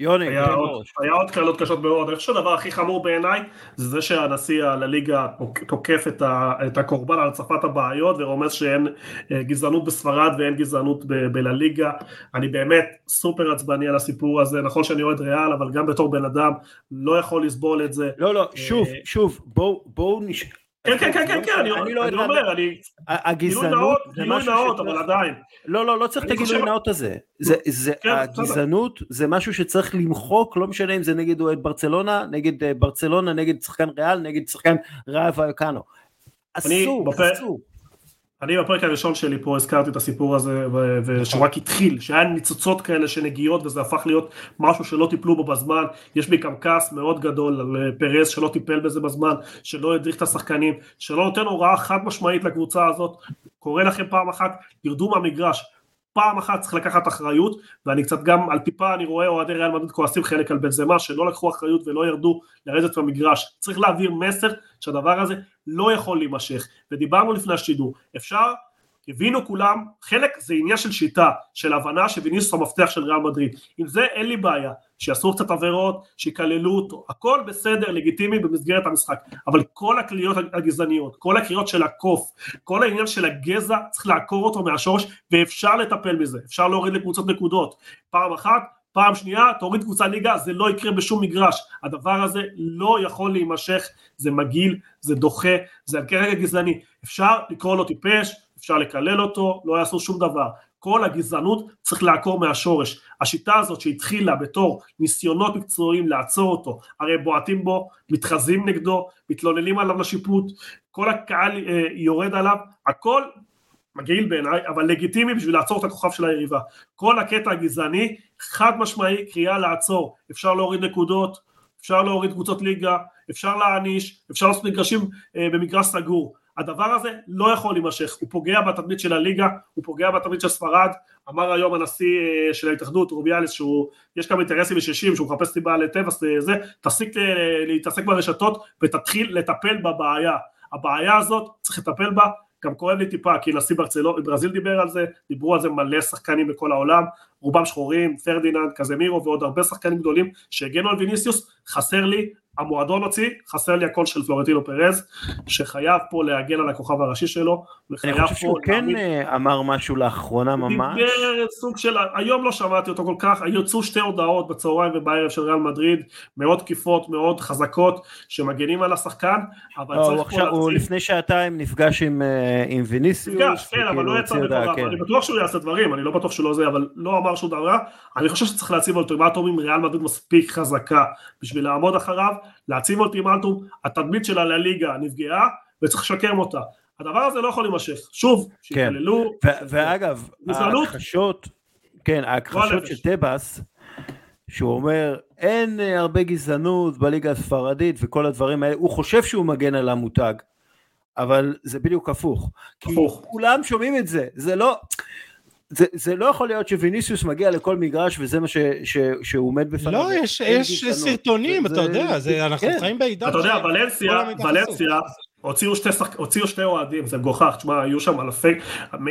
יוני, היה, עוד, היה עוד קללות קשות מאוד, אני חושב שהדבר הכי חמור בעיניי זה זה שהנשיא לליגה תוקף את, ה, את הקורבן על הצפת הבעיות ורומז שאין אה, גזענות בספרד ואין גזענות בלליגה, אני באמת סופר עצבני על הסיפור הזה, נכון שאני אוהד ריאל אבל גם בתור בן אדם לא יכול לסבול את זה. לא לא, שוב, אה, שוב, בואו בואו נש... כן, כן, כן, כן, כן, אני לא אומר, אני... הגזענות זה משהו נאות, אבל עדיין. לא, לא, לא צריך את הגילוי נאות הזה. כן, הגזענות זה משהו שצריך למחוק, לא משנה אם זה נגד אוהד ברצלונה, נגד אה, ברצלונה, נגד שחקן ריאל, נגד שחקן ריאל ויוקאנו. אסור, אסור. אני בפרק הראשון שלי פה הזכרתי את הסיפור הזה ושהוא רק התחיל, שהיה ניצוצות כאלה שנגיעות וזה הפך להיות משהו שלא טיפלו בו בזמן, יש בי גם כעס מאוד גדול על אה, פרס שלא טיפל בזה בזמן, שלא הדריך את השחקנים, שלא נותן הוראה חד משמעית לקבוצה הזאת, קורא לכם פעם אחת, תרדו מהמגרש, פעם אחת צריך לקחת אחריות, ואני קצת גם, על טיפה אני רואה אוהדי ריאל מדריד כועסים חלק על בן זמה, שלא לקחו אחריות ולא ירדו לרדת במגרש. צריך להעביר מסר שהדבר הזה לא יכול להימשך. ודיברנו לפני השידור, אפשר הבינו כולם, חלק זה עניין של שיטה, של הבנה שוויניסוס המפתח של ריאל מדריד. עם זה אין לי בעיה, שיעשו קצת עבירות, שיקללו אותו, הכל בסדר, לגיטימי במסגרת המשחק, אבל כל הקריאות הגזעניות, כל הקריאות של הקוף, כל העניין של הגזע, צריך לעקור אותו מהשורש, ואפשר לטפל בזה, אפשר להוריד לקבוצות נקודות. פעם אחת, פעם שנייה, תוריד קבוצה ליגה, זה לא יקרה בשום מגרש. הדבר הזה לא יכול להימשך, זה מגעיל, זה דוחה, זה על כרגע גזעני. אפשר לקרוא לו טיפש, אפשר לקלל אותו, לא יעשו שום דבר. כל הגזענות צריך לעקור מהשורש. השיטה הזאת שהתחילה בתור ניסיונות מקצועיים לעצור אותו, הרי בועטים בו, מתחזים נגדו, מתלוננים עליו לשיפוט, כל הקהל אה, יורד עליו, הכל מגעיל בעיניי, אבל לגיטימי בשביל לעצור את הכוכב של היריבה. כל הקטע הגזעני, חד משמעי, קריאה לעצור, אפשר להוריד נקודות, אפשר להוריד קבוצות ליגה, אפשר להעניש, אפשר לעשות מגרשים אה, במגרש סגור. הדבר הזה לא יכול להימשך, הוא פוגע בתדמית של הליגה, הוא פוגע בתדמית של ספרד, אמר היום הנשיא אה, של ההתאחדות רוביאליס שיש כמה אינטרסים אישיים שהוא מחפש סיבה לטבע זה, תפסיק אה, להתעסק ברשתות ותתחיל לטפל בבעיה, הבעיה הזאת צריך לטפל בה. גם כואב לי טיפה כי נשיא ברזיל דיבר על זה, דיברו על זה מלא שחקנים בכל העולם, רובם שחורים, פרדיננד, קזמירו ועוד הרבה שחקנים גדולים שהגנו על ויניסיוס, חסר לי, המועדון הוציא, חסר לי הקול של פלורנטינו פרז, שחייב פה להגן על הכוכב הראשי שלו, אני חושב שהוא כן. אה, אמר משהו לאחרונה ממש. דיבר סוג של, היום לא שמעתי אותו כל כך, יצאו שתי הודעות בצהריים ובערב של ריאל מדריד, מאוד תקיפות, מאוד חזקות, שמגנים על השחקן, אבל לא, צריך הוא עכשיו, הוא לפני שעתיים נפגש עם, אה, עם ויניסיוס. נפגש, כן, אבל לא יצא בדבריו, כן. אני בטוח שהוא יעשה דברים, אני לא בטוח שהוא לא זה, אבל לא אמר שום דבר, אני חושב שצריך להציב אולטימטום עם ריאל מדריד מספיק חזקה בשביל לעמוד אחריו, להציב אולטימטום, התדמית שלה לליגה נפגעה וצריך לשקם אותה. הדבר הזה לא יכול להימשך. שוב, שיקללו. כן. ואגב, ההכחשות, כן, ההכחשות של טבעס, שהוא אומר אין אה, הרבה גזענות בליגה הספרדית וכל הדברים האלה, הוא חושב שהוא מגן על המותג, אבל זה בדיוק הפוך. הפוך. כי כולם שומעים את זה, זה לא... זה, זה לא יכול להיות שוויניסיוס מגיע לכל מגרש וזה מה ש, ש, שהוא עומד בפניו. לא, יש, יש סרטונים, זה, אתה יודע, זה, אנחנו כן. חיים בעידן. אתה יודע, ולנסיה, ולנסיה, הוציאו שתי, שחק... הוציאו שתי אוהדים, זה מגוחך, תשמע, היו שם אלפי,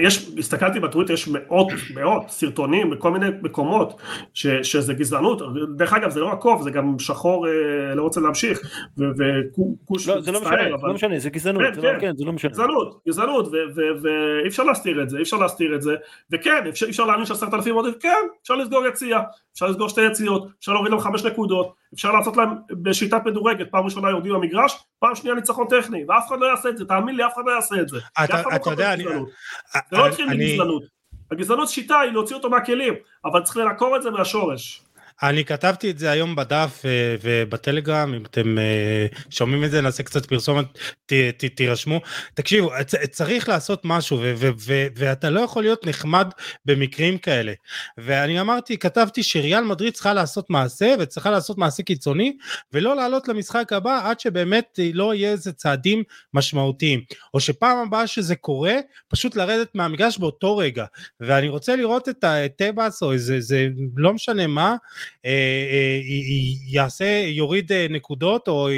יש, הסתכלתי בטוויטר, יש מאות, מאות סרטונים בכל מיני מקומות, ש, שזה גזענות, דרך אגב זה לא רק קוף, זה גם שחור, אה, לא רוצה להמשיך, וכוש לא, זה לא משנה, אבל... לא משנה, זה גזענות, כן, זה, לא- כן, כן, זה לא משנה. גזענות, גזענות, ואי אפשר להסתיר את זה, אי אפשר להסתיר את זה, וכן, אפשר, אפשר להאמין שעשרת אלפים עודף, כן, אפשר לסגור יציאה, אפשר לסגור שתי יציאות, אפשר להוריד להם חמש נקודות, אפשר לעשות להם בשיטת מדורגת, פעם ראשונה יורדים במגרש, פעם שנייה ניצחון טכני, ואף אחד לא יעשה את זה, תאמין לי, אף אחד לא יעשה את זה. אתה יודע, אני... זה לא התחיל מגזענות. הגזענות שיטה היא להוציא אותו מהכלים, אבל צריך לנקור את זה מהשורש. אני כתבתי את זה היום בדף אה, ובטלגרם, אם אתם אה, שומעים את זה, נעשה קצת פרסומת, ת, ת, תירשמו. תקשיבו, צריך לעשות משהו, ו, ו, ו, ואתה לא יכול להיות נחמד במקרים כאלה. ואני אמרתי, כתבתי שריאל מדריד צריכה לעשות מעשה, וצריכה לעשות מעשה קיצוני, ולא לעלות למשחק הבא עד שבאמת לא יהיה איזה צעדים משמעותיים. או שפעם הבאה שזה קורה, פשוט לרדת מהמגרש באותו רגע. ואני רוצה לראות את טבעס, או איזה, זה לא משנה מה, יעשה, יוריד אה, נקודות או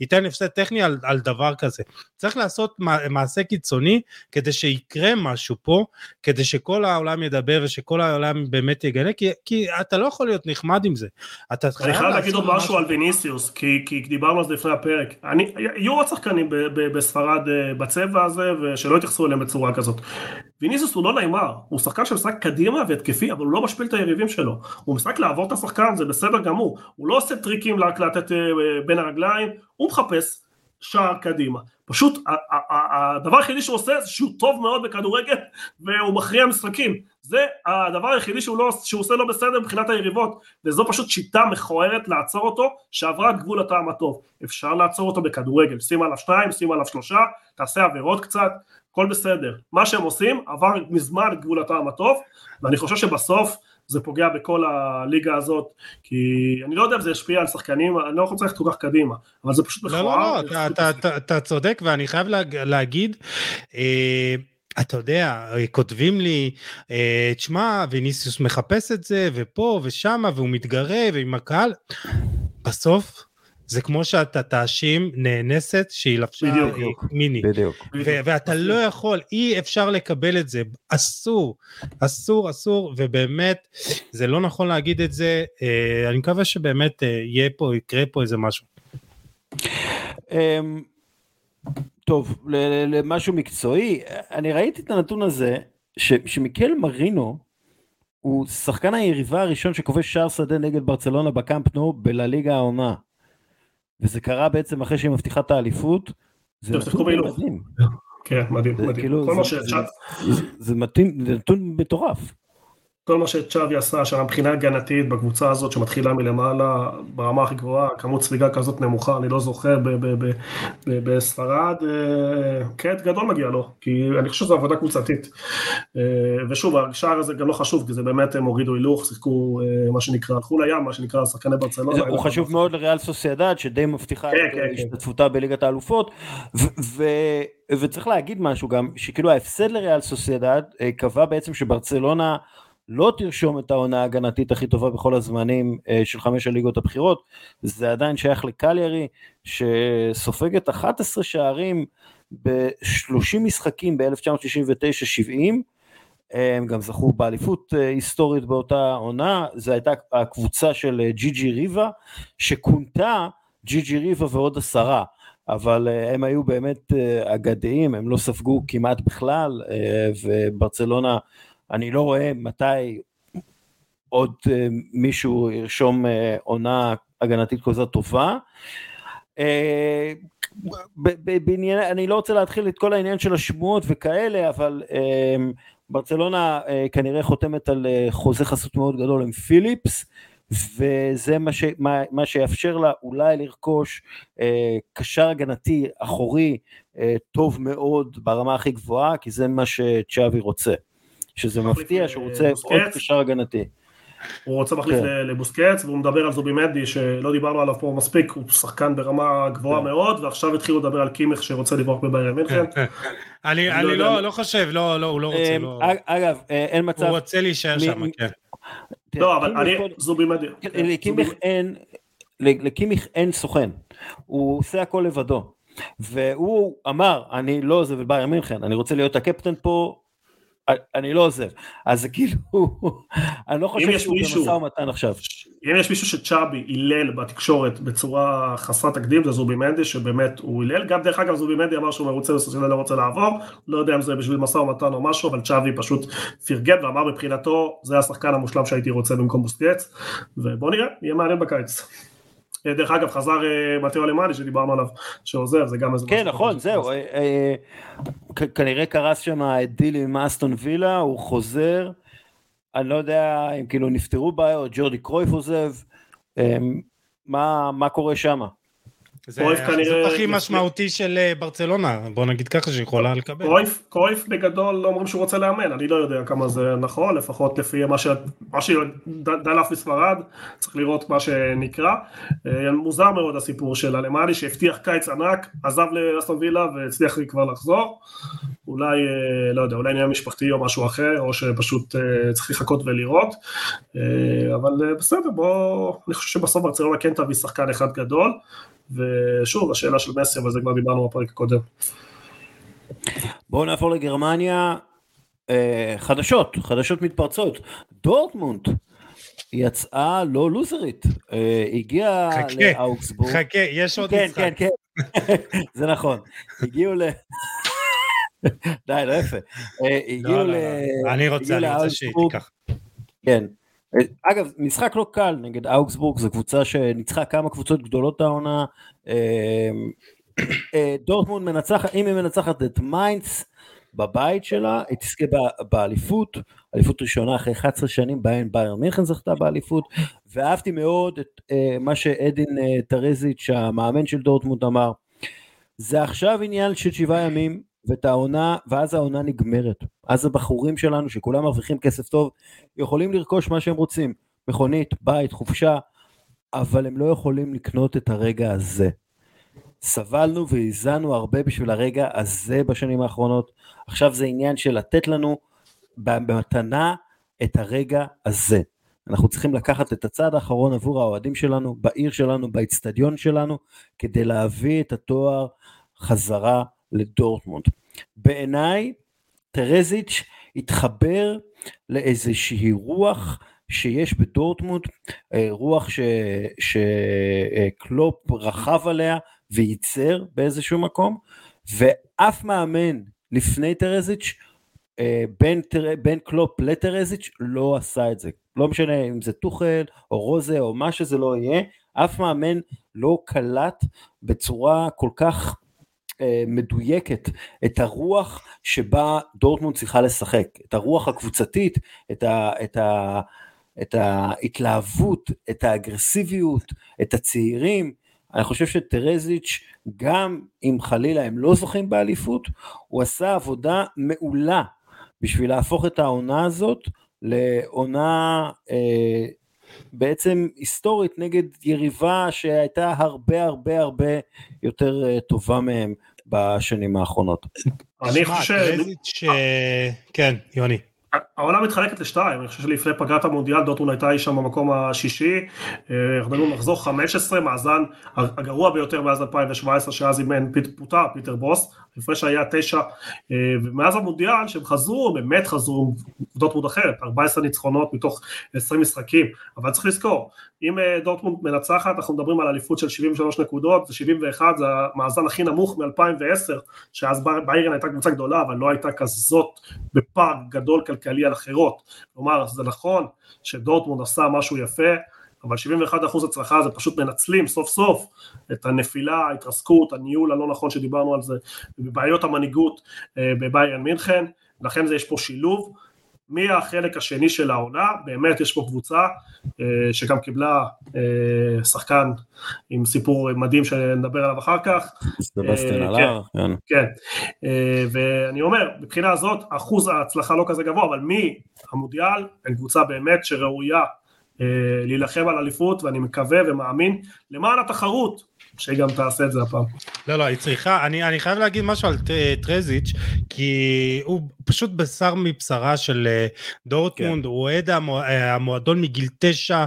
ייתן הפסד טכני על, על דבר כזה. צריך לעשות מעשה קיצוני כדי שיקרה משהו פה, כדי שכל העולם ידבר ושכל העולם באמת יגנה, כי, כי אתה לא יכול להיות נחמד עם זה. אתה אני חייב להגיד עוד משהו על ויניסיוס, כי, כי דיברנו על זה לפני הפרק. אני, יהיו עוד שחקנים בספרד בצבע הזה, ושלא יתייחסו אליהם בצורה כזאת. ויניסיוס הוא לא נעימר, הוא שחקן שמשחק קדימה והתקפי, אבל הוא לא משפיל את היריבים שלו. הוא משחק לעבור את השחקן, זה בסדר גמור. הוא לא עושה טריקים רק לתת אה, בין הרגליים, הוא מחפש שער קדימה. פשוט הדבר היחידי שהוא עושה זה שהוא טוב מאוד בכדורגל והוא מכריע משחקים. זה הדבר היחידי שהוא, לא, שהוא עושה לא בסדר מבחינת היריבות, וזו פשוט שיטה מכוערת לעצור אותו, שעברה את גבול הטעם הטוב. אפשר לעצור אותו בכדורגל, שים עליו שניים, שים עליו שלושה, תעשה עבירות קצת, הכל בסדר. מה שהם עושים עבר מזמן את גבול הטעם הטוב, ואני חושב שבסוף זה פוגע בכל הליגה הזאת, כי אני לא יודע אם זה ישפיע על שחקנים, אני לא רוצה ללכת כל כך קדימה, אבל זה פשוט מכוער. לא, לא, לא, אתה, אתה, אתה צודק, ואני חייב להגיד, אה, אתה יודע, כותבים לי, אה, תשמע, ויניסיוס מחפש את זה, ופה ושמה, והוא מתגרה, ועם הקהל, בסוף, זה כמו שאתה תאשים נאנסת שהיא לבשה בדיוק, מיני. בדיוק. ו- ואתה לא יכול, אי אפשר לקבל את זה, אסור, אסור, אסור, ובאמת, זה לא נכון להגיד את זה, אה, אני מקווה שבאמת אה, יהיה פה, יקרה פה איזה משהו. אמ, טוב, למשהו מקצועי, אני ראיתי את הנתון הזה, ש- שמיקל מרינו, הוא שחקן היריבה הראשון שכובש שער שדה נגד ברצלונה בקאמפ נו בלליגה העונה. וזה קרה בעצם אחרי שהיא מבטיחה את האליפות. זה נתון מדהים. כן, מדהים, מדהים. כאילו, כל מה שאפשר. זה נתון מטורף. כל מה שצ'אבי עשה השנה מבחינה הגנתית בקבוצה הזאת שמתחילה מלמעלה ברמה הכי גבוהה, כמות ספיגה כזאת נמוכה, אני לא זוכר בספרד, אה, קרדיט גדול מגיע לו, כי אני חושב שזו עבודה קבוצתית. אה, ושוב, השער הזה גם לא חשוב, כי זה באמת הם הורידו הילוך, שיחקו אה, מה שנקרא, הלכו לים, מה שנקרא שחקני ברצלונה. הוא חשוב מאוד לריאל סוסיידד, שדי מבטיחה כן, את כן, כן. השתתפותה בליגת האלופות, וצריך להגיד משהו גם, שכאילו ההפסד לריאל סוסיידד קבע בעצם שברצלונה לא תרשום את העונה ההגנתית הכי טובה בכל הזמנים אה, של חמש הליגות הבכירות, זה עדיין שייך לקליירי שסופגת 11 שערים ב-30 משחקים ב-1969-70, הם גם זכו באליפות אה, היסטורית באותה עונה, זו הייתה הקבוצה של אה, ג'י ג'י ריבה, שכונתה ג'י ג'י ריבה ועוד עשרה. אבל הם היו באמת אגדיים, הם לא ספגו כמעט בכלל, וברצלונה אני לא רואה מתי עוד אה, מישהו ירשום אה, עונה הגנתית כזאת טובה. אה, בעניין, אני לא רוצה להתחיל את כל העניין של השמועות וכאלה, אבל ברצלונה כנראה חותמת על חוזה חסות מאוד גדול עם פיליפס, וזה מה, ש, מה, מה שיאפשר לה אולי לרכוש אה, קשר הגנתי אחורי אה, טוב מאוד ברמה הכי גבוהה, כי זה מה שצ'אבי רוצה. שזה מפתיע שהוא רוצה עוד קשר הגנתי. הוא רוצה מחליף כן. לבוסקץ והוא מדבר על זובי מדי שלא דיברנו עליו פה מספיק, הוא שחקן ברמה גבוהה כן. מאוד ועכשיו התחילו לדבר על קימך שרוצה לברוח בביירן מינכן. כן, אני לא, לא, לא חושב, לא, לא, הוא לא רוצה. אמ, לא. אגב, אה, אין מצב. הוא רוצה להישאר שם, כן. לא, אבל אני, זובי מדי. לקימיך אין סוכן, הוא עושה הכל לבדו. והוא אמר, אני לא עוזב את ביירן מינכן, אני רוצה להיות הקפטן פה, אני לא עוזב, אז זה כאילו, אני לא חושב שהוא במשא ומתן עכשיו. אם יש מישהו שצ'אבי הילל בתקשורת בצורה חסרת תקדים זה זובי מנדי שבאמת הוא הילל, גם דרך אגב זובי מנדי אמר שהוא מרוצה וסוסיאל לא רוצה לעבור, לא יודע אם זה בשביל משא ומתן או משהו, אבל צ'אבי פשוט פרגן ואמר מבחינתו זה השחקן המושלם שהייתי רוצה במקום בוסקץ, ובוא נראה, יהיה מעניין בקיץ. דרך אגב חזר אה, מתאו אלמני שדיברנו עליו שעוזר זה גם איזה כן נכון זהו אה, אה, כנראה קרס שם דיל עם אסטון וילה הוא חוזר. אני לא יודע אם כאילו נפתרו בעיות, ג'ורדי קרויף עוזב, מה, מה קורה שם? זה החיזוק הכי משמעותי של אה, ברצלונה, בוא נגיד ככה שיכולה לקבל. קרויף, קרויף בגדול לא אומרים שהוא רוצה לאמן, אני לא יודע כמה זה נכון, לפחות לפי מה, ש... מה שדלף בספרד, צריך לראות מה שנקרא. אה, מוזר מאוד הסיפור של אלמאני שהבטיח קיץ ענק, עזב לאסטון וילה והצליח לי כבר לחזור. אולי, אה, לא יודע, אולי עניין משפחתי או משהו אחר, או שפשוט צריך לחכות ולראות. אבל בסדר, בוא, אני חושב שבסוף ברצלונה כן תביא שחקן אחד גדול. ושוב, השאלה של מסי, אבל זה כבר דיברנו בפרק הקודם. בואו נעבור לגרמניה, אה, חדשות, חדשות מתפרצות. דורטמונד יצאה לא לוזרית, אה, הגיעה לאאוגסבורג. חכה, יש עוד כן, משחק. כן, כן, כן, <laughs> זה נכון. הגיעו ל... <laughs> די, לא יפה. אה, הגיעו לא, ל... לא, לא. אני רוצה, אני רוצה שהיא תיקח. כן. אגב, משחק לא קל נגד אאוגסבורג, זו קבוצה שניצחה כמה קבוצות גדולות העונה. אה, דורטמונד מנצחת, אם היא מנצחת את מיינדס בבית שלה, היא תזכה באליפות, אליפות ראשונה אחרי 11 שנים בהן באיירן מינכן זכתה באליפות, ואהבתי מאוד את אה, מה שאדין אה, טרזיץ', המאמן של דורטמונד אמר, זה עכשיו עניין של שבעה ימים, ואת העונה, ואז העונה נגמרת. אז הבחורים שלנו, שכולם מרוויחים כסף טוב, יכולים לרכוש מה שהם רוצים. מכונית, בית, חופשה, אבל הם לא יכולים לקנות את הרגע הזה. סבלנו והזענו הרבה בשביל הרגע הזה בשנים האחרונות. עכשיו זה עניין של לתת לנו במתנה את הרגע הזה. אנחנו צריכים לקחת את הצעד האחרון עבור האוהדים שלנו, בעיר שלנו, באצטדיון שלנו, כדי להביא את התואר חזרה לדורטמונד. בעיניי, טרזיץ' התחבר לאיזושהי רוח שיש בדורטמונד, אה, רוח ש, שקלופ רכב עליה וייצר באיזשהו מקום, ואף מאמן לפני טרזיץ', אה, בין, בין קלופ לטרזיץ' לא עשה את זה. לא משנה אם זה טוחל או רוזה או מה שזה לא יהיה, אף מאמן לא קלט בצורה כל כך אה, מדויקת את הרוח שבה דורטמונד צריכה לשחק, את הרוח הקבוצתית, את, ה, את, ה, את ההתלהבות, את האגרסיביות, את הצעירים. אני חושב שטרזיץ', גם אם חלילה הם לא זוכים באליפות, הוא עשה עבודה מעולה בשביל להפוך את העונה הזאת לעונה אה, בעצם היסטורית נגד יריבה שהייתה הרבה הרבה הרבה יותר אה, טובה מהם בשנים האחרונות. אני חושב... ש... כן, יוני. העונה מתחלקת לשתיים, אני חושב שלפני פגרת המונדיאל דוטמון הייתה אי שם במקום השישי, אה, אנחנו מדברים מחזור 15, מאזן הגרוע ביותר מאז 2017 שאז אימן פיטר פיטר בוס, לפני שהיה תשע, אה, ומאז המונדיאל שהם חזרו, באמת חזרו דורטמונד אחרת, 14 ניצחונות מתוך 20 משחקים, אבל צריך לזכור, אם אה, דורטמונד מנצחת, אנחנו מדברים על אליפות של 73 נקודות, זה 71, זה המאזן הכי נמוך מ-2010, שאז ביירן הייתה קבוצה גדולה, אבל לא הייתה כזאת בפער גדול כלכלי אחרות. כלומר, זה נכון שדורטמונד עשה משהו יפה, אבל 71% הצלחה זה פשוט מנצלים סוף סוף את הנפילה, ההתרסקות, הניהול הלא נכון שדיברנו על זה, ובעיות המנהיגות אה, בביירן מינכן, לכן זה יש פה שילוב. מהחלק השני של העונה, באמת יש פה קבוצה אה, שגם קיבלה אה, שחקן עם סיפור מדהים שנדבר עליו אחר כך. סבסטין עליו, כן. כן. כן. ואני אומר, מבחינה הזאת, אחוז ההצלחה לא כזה גבוה, אבל מהמודיאל, הם קבוצה באמת שראויה אה, להילחם על אליפות ואני מקווה ומאמין למען התחרות שהיא גם תעשה את זה הפעם. לא לא היא צריכה אני, אני חייב להגיד משהו על טרזיץ' כי הוא פשוט בשר מבשרה של אה, דורטמונד, כן. הוא אוהד אה, המועדון מגיל תשע,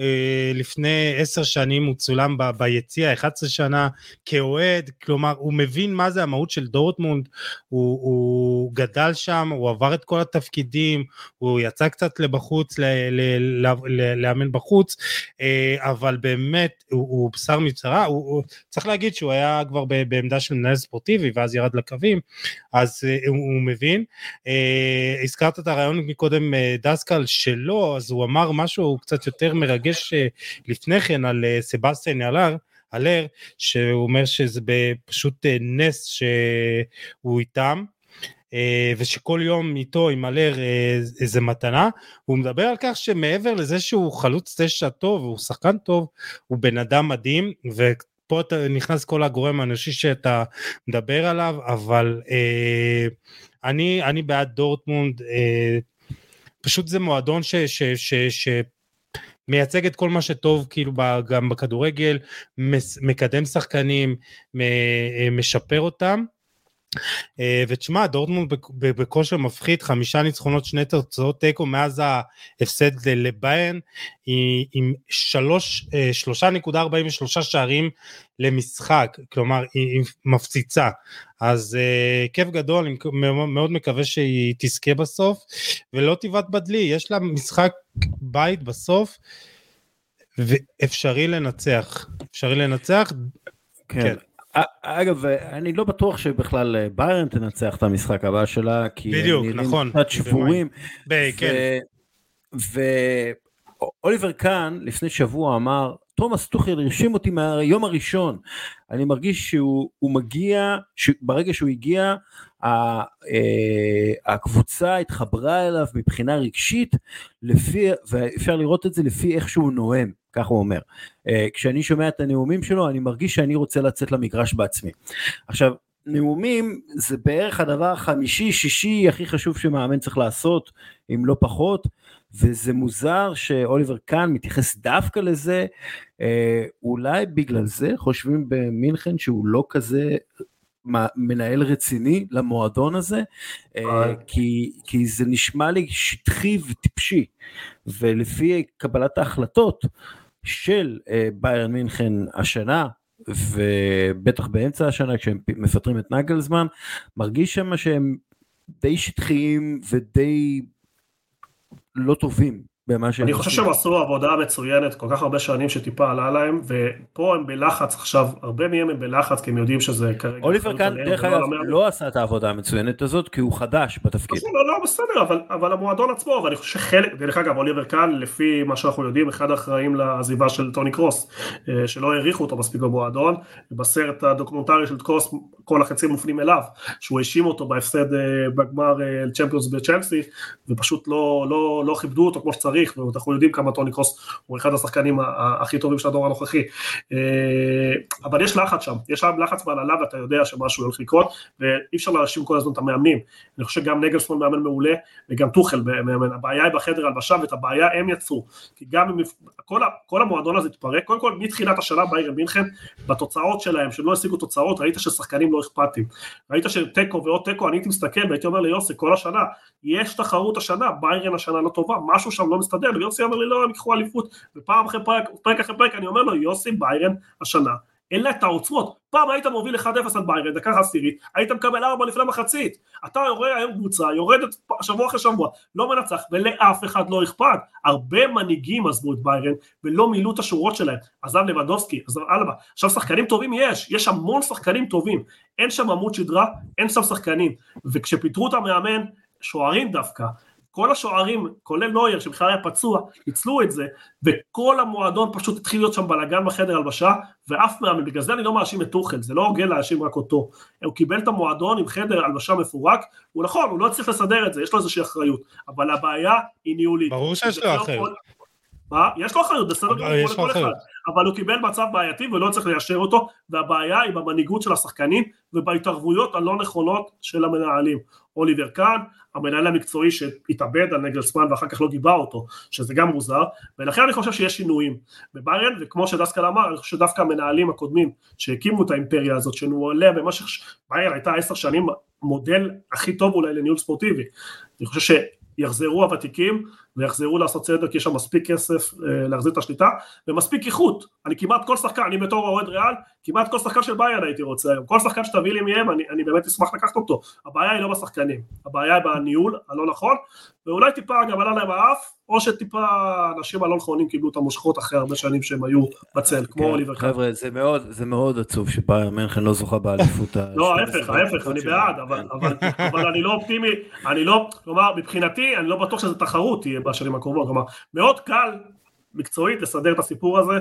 אה, לפני עשר שנים הוא צולם ביציע, 11 שנה כאוהד, כלומר הוא מבין מה זה המהות של דורטמונד, הוא, הוא גדל שם, הוא עבר את כל התפקידים, הוא יצא קצת לבחוץ, לאמן בחוץ, אבל באמת הוא, הוא בשר מבשרה, הוא, צריך להגיד שהוא היה כבר בעמדה של מנהל ספורטיבי ואז ירד לקווים, אז הוא, הוא מבין. אה, הזכרת את הרעיון מקודם אה, דסקל שלו, אז הוא אמר משהו קצת יותר מרגש אה, לפני כן על אה, סבסטיין אלר, אלר, שהוא אומר שזה פשוט אה, נס שהוא איתם. אה, ושכל יום איתו עם מלא איזה מתנה, הוא מדבר על כך שמעבר לזה שהוא חלוץ תשע טוב, הוא שחקן טוב, הוא בן אדם מדהים, ופה נכנס כל הגורם האנושי שאתה מדבר עליו, אבל אה, אני, אני בעד דורטמונד, אה, פשוט זה מועדון ש... ש, ש, ש מייצג את כל מה שטוב כאילו גם בכדורגל, מקדם שחקנים, משפר אותם. אה, ותשמע דורטמונד בכושר מפחיד חמישה ניצחונות שני תוצאות תיקו מאז ההפסד לביירן עם אה, שלושה נקודה ארבעים ושלושה שערים למשחק כלומר היא מפציצה אז uh, כיף גדול אני מאוד מקווה שהיא תזכה בסוף ולא תיבד בדלי יש לה משחק בית בסוף ואפשרי לנצח אפשרי לנצח כן. כן. אגב, אני לא בטוח שבכלל אה, ביירן תנצח את המשחק הבא שלה, כי בדיוק, הם נכון, קצת שבורים. ב- כן. ואוליבר קאן לפני שבוע אמר, תומאס טוחל הרשים אותי מהיום הראשון, אני מרגיש שהוא מגיע, ברגע שהוא הגיע, אה, הקבוצה התחברה אליו מבחינה רגשית, לפי, ואפשר לראות את זה לפי איך שהוא נואם. כך הוא אומר. Uh, כשאני שומע את הנאומים שלו, אני מרגיש שאני רוצה לצאת למגרש בעצמי. עכשיו, נאומים זה בערך הדבר החמישי-שישי הכי חשוב שמאמן צריך לעשות, אם לא פחות, וזה מוזר שאוליבר קאן מתייחס דווקא לזה, uh, אולי בגלל זה חושבים במינכן שהוא לא כזה מנהל רציני למועדון הזה, uh, כי, כי זה נשמע לי שטחי וטיפשי, ולפי קבלת ההחלטות, של אה, ביירן מינכן השנה, ובטח באמצע השנה כשהם מפטרים את נגלזמן, מרגיש שם שהם די שטחיים ודי לא טובים במה שהם... אני חושב שהם עשו עבודה מצוינת כל כך הרבה שנים שטיפה עלה להם, ופה הם בלחץ עכשיו, הרבה מהם הם בלחץ כי הם יודעים שזה כרגע... אוליבר כאן, דרך אגב, לא עשה את העבודה המצוינת הזאת כי הוא חדש בתפקיד. לא, לא, בסדר, אבל, אבל המועדון עצמו, ואני חושב שחלק, דרך אגב, אוליבר כאן, לפי מה שאנחנו יודעים, אחד האחראים לעזיבה של טוני קרוס, אה, שלא העריכו אותו מספיק במועדון, בסרט הדוקומנטרי של קרוס, כל החצים מופנים אליו, שהוא האשים אותו בהפסד אה, בגמר צ'מפיונס אה, בצ'לסי, ופשוט לא, לא, לא כיבדו אותו כמו שצריך. שצריך, ואנחנו יודעים כמה טוני קרוס הוא אחד השחקנים הכי טובים של הדור הנוכחי. אה, אבל יש לחץ שם, יש שם לחץ בהנהלה ואתה יודע שמשהו הולך לקרות, ואי אפשר להאשים כל הזמן את המאמנים. אני חושב שגם נגלסמון מאמן מעולה, וגם טוחל מאמן, הבעיה היא בחדר הלבשה, ואת הבעיה הם יצרו. כי גם אם כל, כל המועדון הזה התפרק, קודם כל מתחילת השנה ביירן מינכן, בתוצאות שלהם, שהם לא השיגו תוצאות, ראית ששחקנים לא אכפתים. ראית שתיקו ועוד תיקו, אני הייתי מסתכל והייתי אומר ליוסי כל השנה, יש תחרות השנה, ביירן השנה לא טובה, משהו שם לא מסתדר, ויוסי אומר לי לא, הם ייקחו אליפות, ופעם אחרי פרק, פרק אחרי פרק אני אומר לו, יוסי ביירן השנה, אין לה את העוצמות, פעם היית מוביל 1-0 על ביירן, דקה עשירית, היית מקבל 4 לפני מחצית, אתה יורד היום קבוצה, יורדת שבוע אחרי שבוע, לא מנצח, ולאף אחד לא אכפת, הרבה מנהיגים עזבו את ביירן, ולא מילאו את השורות שלהם, עזב לבדובסקי, עזב אלבה, עכשיו שחקנים טובים יש, יש המון שחקנים טובים, אין שם עמוד שדרה, אין שם שחקנים, וכשפיטרו את המאמן, שוערים דווקא, כל השוערים, כולל נויר שבכלל היה פצוע, ניצלו את זה, וכל המועדון פשוט התחיל להיות שם בלאגן בחדר הלבשה, ואף מאמן, בגלל זה אני לא מאשים את טוחל, זה לא הוגן להאשים רק אותו. הוא קיבל את המועדון עם חדר הלבשה מפורק, הוא נכון, הוא לא הצליח לסדר את זה, יש לו איזושהי אחריות, אבל הבעיה היא ניהולית. ברור שיש לו אחריות. מה? יש לו אחריות, בסדר גמור, לכל אחד, אבל הוא קיבל מצב בעייתי ולא צריך ליישר אותו, והבעיה היא במנהיגות של השחקנים ובהתערבויות הלא נכונות של המנהלים. אוליבר קאן, המנהל המקצועי שהתאבד על נגלסמן ואחר כך לא גיבה אותו, שזה גם מוזר, ולכן אני חושב שיש שינויים בביירן, וכמו שדסקל אמר, אני חושב שדווקא המנהלים הקודמים שהקימו את האימפריה הזאת, שנוהלה במשך, ביירן הייתה עשר שנים מודל הכי טוב אולי לניהול ספורטיבי, אני חושב שיחזרו הוותיקים ויחזרו לעשות סדר כי יש שם מספיק כסף אה, להחזיר את השליטה ומספיק איכות, אני כמעט כל שחקן, אני בתור אוהד ריאל, כמעט כל שחקן של ביירן הייתי רוצה היום, כל שחקן שתביא לי מהם אני, אני באמת אשמח לקחת אותו, הבעיה היא לא בשחקנים, הבעיה היא בניהול הלא נכון. ואולי טיפה גם עלה להם האף או שטיפה אנשים הלא נכונים קיבלו את המושכות אחרי הרבה שנים שהם היו בצל, כמו כן, אוליבר קאפ. חבר'ה, זה מאוד, זה מאוד עצוב שביירן מינכן לא זוכה באליפות. <laughs> לא, ההפך, ההפך, אני בעד, אבל אני לא אופטימי, אני לא, כלומר, מבחינתי, אני לא בטוח שזו תחרות תהיה בשנים הקרובות, כלומר מאוד קל מקצועית לסדר את הסיפור הזה,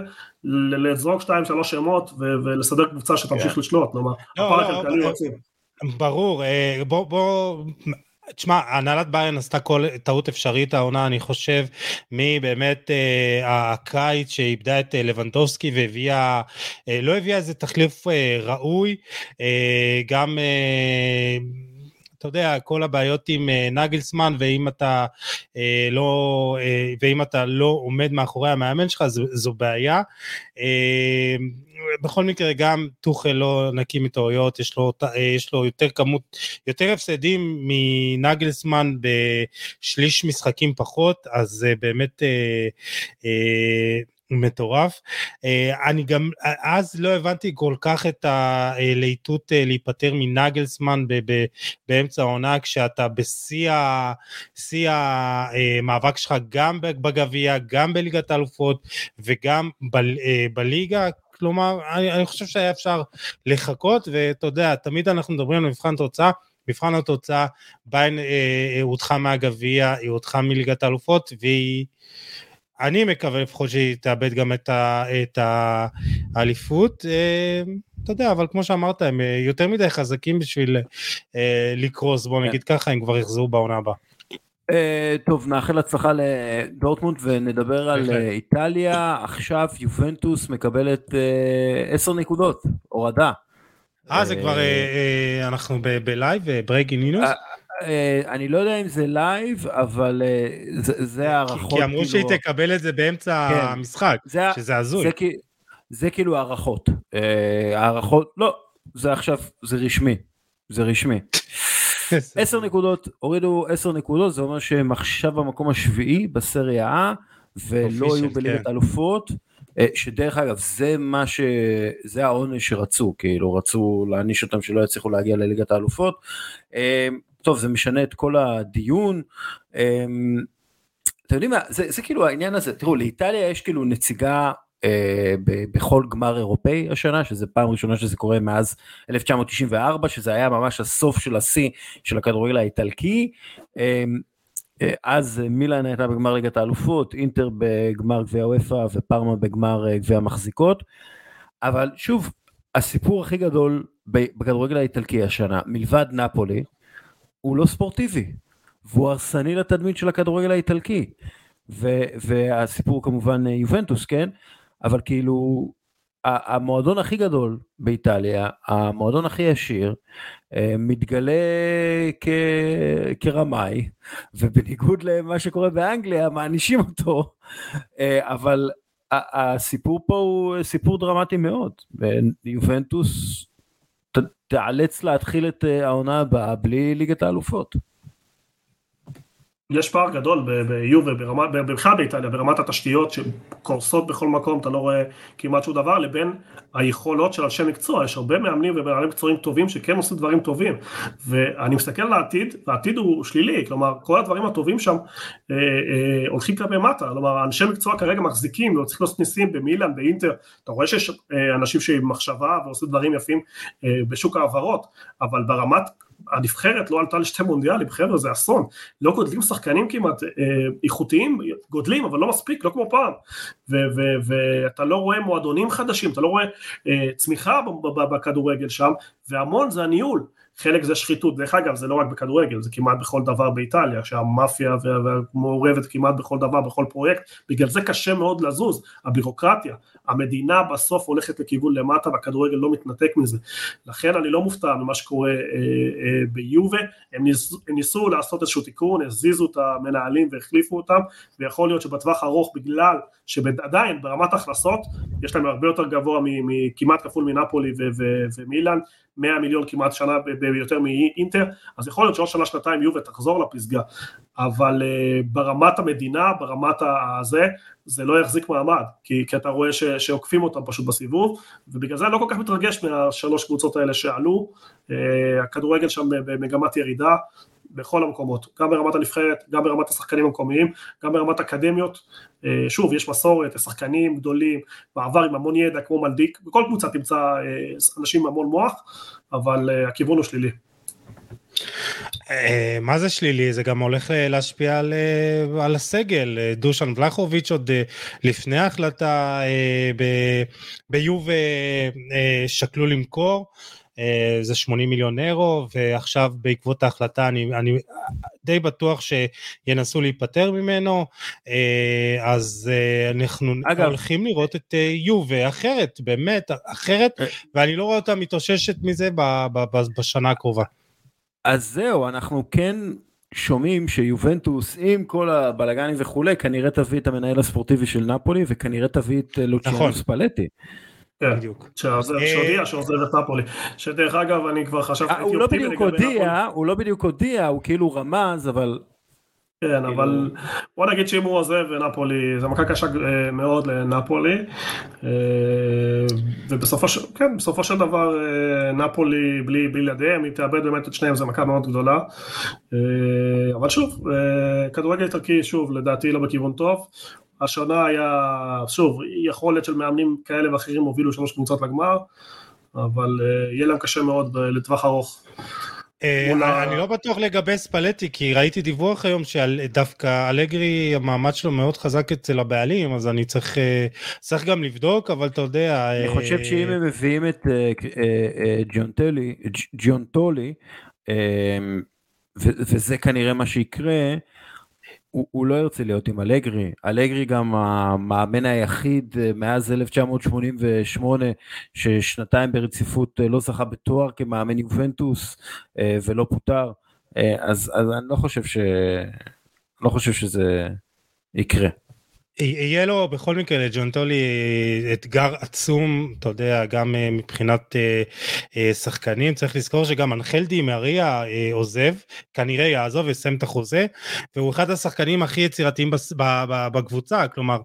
לזרוק שתיים שלוש שמות ולסדר קבוצה שתמשיך כן. לשלוט, כלומר, לא, הפער לא, הכלכלי הוא עצים. ברור, בוא, בוא, תשמע, הנהלת ביירן עשתה כל טעות אפשרית העונה, אני חושב, מבאמת אה, הקיץ שאיבדה את אה, לבנטובסקי והביאה, אה, לא הביאה איזה תחליף אה, ראוי, אה, גם... אה, אתה יודע, כל הבעיות עם uh, נגלסמן, ואם אתה, uh, לא, uh, ואם אתה לא עומד מאחורי המאמן שלך, זו, זו בעיה. בכל מקרה גם טוחל לא נקי מטעויות, יש לו, יש לו יותר כמות, יותר הפסדים מנגלסמן בשליש משחקים פחות, אז באמת אה, אה, מטורף. אה, אני גם אז לא הבנתי כל כך את הלהיטות אה, להיפטר מנגלסמן באמצע העונה כשאתה בשיא המאבק שלך גם בגביע, גם בליגת האלופות וגם אה, בליגה. כלומר, אני, אני חושב שהיה אפשר לחכות, ואתה יודע, תמיד אנחנו מדברים על מבחן תוצאה, מבחן התוצאה, ביין הודחה מהגביע, היא הודחה מליגת האלופות, והיא... אני מקווה לפחות שהיא תאבד גם את, ה, את האליפות, אה, אתה יודע, אבל כמו שאמרת, הם אה, יותר מדי חזקים בשביל אה, לקרוס, בוא נגיד כן. ככה, הם כבר יחזרו בעונה הבאה. טוב, נאחל הצלחה לדורטמונד ונדבר על איטליה. עכשיו יובנטוס מקבלת 10 נקודות, הורדה. אה, זה כבר, אנחנו ב live, breaking news? אה, אני לא יודע אם זה live, אבל אה, זה הערכות. כי אמרו שהיא כאילו- תקבל את זה באמצע כן. המשחק, שזה הזוי. זה כאילו הערכות. אה, הערכות, לא, זה עכשיו, זה רשמי. זה רשמי. <laughs> עשר נקודות, הורידו עשר נקודות, זה אומר שהם עכשיו במקום השביעי בסריה A, ולא היו בליגת כן. אלופות. שדרך אגב זה מה ש... זה העונש שרצו כאילו רצו להעניש אותם שלא יצליחו להגיע לליגת האלופות טוב זה משנה את כל הדיון. אמ, אתם יודעים מה זה, זה כאילו העניין הזה תראו לאיטליה יש כאילו נציגה אה, ב, בכל גמר אירופאי השנה שזה פעם ראשונה שזה קורה מאז 1994 שזה היה ממש הסוף של השיא של הכדורגל האיטלקי. אה, אז מילאן הייתה בגמר ליגת האלופות, אינטר בגמר גביע הוופא ופרמה בגמר אה, גביע המחזיקות. אבל שוב, הסיפור הכי גדול בכדורגל האיטלקי השנה, מלבד נפולי, הוא לא ספורטיבי, והוא הרסני לתדמית של הכדורגל האיטלקי. ו, והסיפור כמובן אה, יובנטוס, כן? אבל כאילו, המועדון הכי גדול באיטליה, המועדון הכי עשיר, אה, מתגלה כ... כרמאי, ובניגוד למה שקורה באנגליה, מענישים אותו, אה, אבל הסיפור פה הוא סיפור דרמטי מאוד, ויובנטוס תיאלץ להתחיל את אה, העונה הבאה בלי ליגת האלופות. יש פער גדול ביובה, בכלל באיטליה, ברמת התשתיות שקורסות בכל מקום, אתה לא רואה כמעט שום דבר, לבין היכולות של אנשי מקצוע, יש הרבה מאמנים ומאמנים מקצועיים טובים שכן עושים דברים טובים, ואני מסתכל על העתיד, והעתיד הוא שלילי, כלומר כל הדברים הטובים שם אה, אה, הולכים כלפי מטה, כלומר אנשי מקצוע כרגע מחזיקים, לא צריך לעשות ניסים במילאן, באינטר, אתה רואה שיש אה, אנשים שעם מחשבה ועושים דברים יפים אה, בשוק ההעברות, אבל ברמת הנבחרת לא עלתה לשתי מונדיאלים, חבר'ה זה אסון, לא גודלים שחקנים כמעט אה, איכותיים, גודלים אבל לא מספיק, לא כמו פעם, ואתה לא רואה מועדונים חדשים, אתה לא רואה אה, צמיחה בכדורגל שם, והמון זה הניהול, חלק זה שחיתות, דרך אגב זה לא רק בכדורגל, זה כמעט בכל דבר באיטליה, שהמאפיה מעורבת כמעט בכל דבר, בכל פרויקט, בגלל זה קשה מאוד לזוז, הבירוקרטיה, המדינה בסוף הולכת לכיוון למטה והכדורגל לא מתנתק מזה, לכן אני לא מופתע ממה שקורה אה, אה, ביובה, הם, ניס, הם ניסו לעשות איזשהו תיקון, הזיזו את המנהלים והחליפו אותם, ויכול להיות שבטווח ארוך בגלל שעדיין ברמת הכנסות יש להם הרבה יותר גבוה מכמעט כפול מנפולי ומילאן, 100 מיליון כמעט שנה ביותר מאינטר, אז יכול להיות שעוד שנה שנתיים יובה תחזור לפסגה, אבל uh, ברמת המדינה, ברמת הזה, זה לא יחזיק מעמד, כי, כי אתה רואה ש, שעוקפים אותם פשוט בסיבוב, ובגלל זה אני לא כל כך מתרגש מהשלוש קבוצות האלה שעלו, uh, הכדורגל שם במגמת ירידה, בכל המקומות, גם ברמת הנבחרת, גם ברמת השחקנים המקומיים, גם ברמת אקדמיות, אה, שוב, יש מסורת, שחקנים גדולים, מעבר עם המון ידע כמו מלדיק, בכל קבוצה תמצא אה, אנשים עם המון מוח, אבל אה, הכיוון הוא שלילי. מה זה שלילי? זה גם הולך להשפיע על, על הסגל. דושן ולחוביץ' עוד לפני ההחלטה ביוב שקלו למכור. זה 80 מיליון אירו, ועכשיו בעקבות ההחלטה אני, אני די בטוח שינסו להיפטר ממנו, אז אנחנו אגב, הולכים לראות את יובה אחרת, באמת, אחרת, ואני לא רואה אותה מתאוששת מזה בשנה הקרובה. אז זהו, אנחנו כן שומעים שיובנטוס עם כל הבלגנים וכולי כנראה תביא את המנהל הספורטיבי של נפולי וכנראה תביא את לוציאנוס נכון. פלטי. כן, בדיוק. שהודיע שעוזב את נפולי. שדרך אגב אני כבר חשבתי... הוא לא בדיוק הודיע, הוא לא בדיוק הודיע, הוא כאילו רמז אבל כן, כאילו- אבל בוא נגיד שאם הוא עוזב נפולי, זה מכה קשה אה, מאוד לנפולי, אה, ובסופו של, כן, בסופו של דבר אה, נפולי בלי, ידיהם, היא תאבד באמת את שניהם, זה מכה מאוד גדולה. אבל שוב, כדורגל איטלקי, שוב, לדעתי לא בכיוון טוב. השנה היה, שוב, יכולת של מאמנים כאלה ואחרים הובילו שלוש קבוצות לגמר, אבל יהיה להם קשה מאוד לטווח ארוך. אה, אני לא בטוח לגבי ספלטי, כי ראיתי דיווח היום שדווקא אלגרי, המעמד שלו מאוד חזק אצל הבעלים, אז אני צריך, אה, צריך גם לבדוק, אבל אתה יודע... אני חושב שאם הם מביאים את ג'יונטולי, וזה כנראה מה שיקרה, הוא, הוא לא ירצה להיות עם אלגרי, אלגרי גם המאמן היחיד אה, מאז 1988 ששנתיים ברציפות אה, לא זכה בתואר כמאמן יובנטוס אה, ולא פוטר, אז, אז אני לא חושב, ש... לא חושב שזה יקרה. יהיה לו בכל מקרה לג'ון טולי אתגר עצום, אתה יודע, גם אה, מבחינת אה, אה, שחקנים, צריך לזכור שגם אנחל די מריה עוזב, כנראה יעזוב ויסיים את החוזה, והוא אחד השחקנים הכי יצירתיים בקבוצה, כלומר,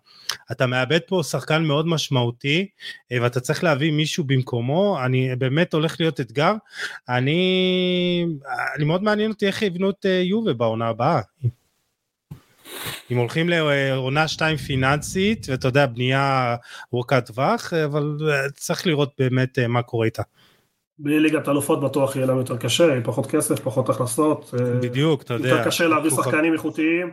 אתה מאבד פה שחקן מאוד משמעותי, ואתה צריך להביא מישהו במקומו, אני באמת הולך להיות אתגר, אני, אני מאוד מעניין אותי איך יבנו את יובה בעונה הבאה. אם הולכים לעונה שתיים פיננסית, ואתה יודע, בנייה ארוכת טווח, אבל אה, צריך לראות באמת אה, מה קורה איתה. בלי ליגת אלופות בטוח יהיה להם יותר קשה, פחות כסף, פחות הכנסות. אה, בדיוק, אתה יודע. יותר קשה להביא שחקנים איכותיים.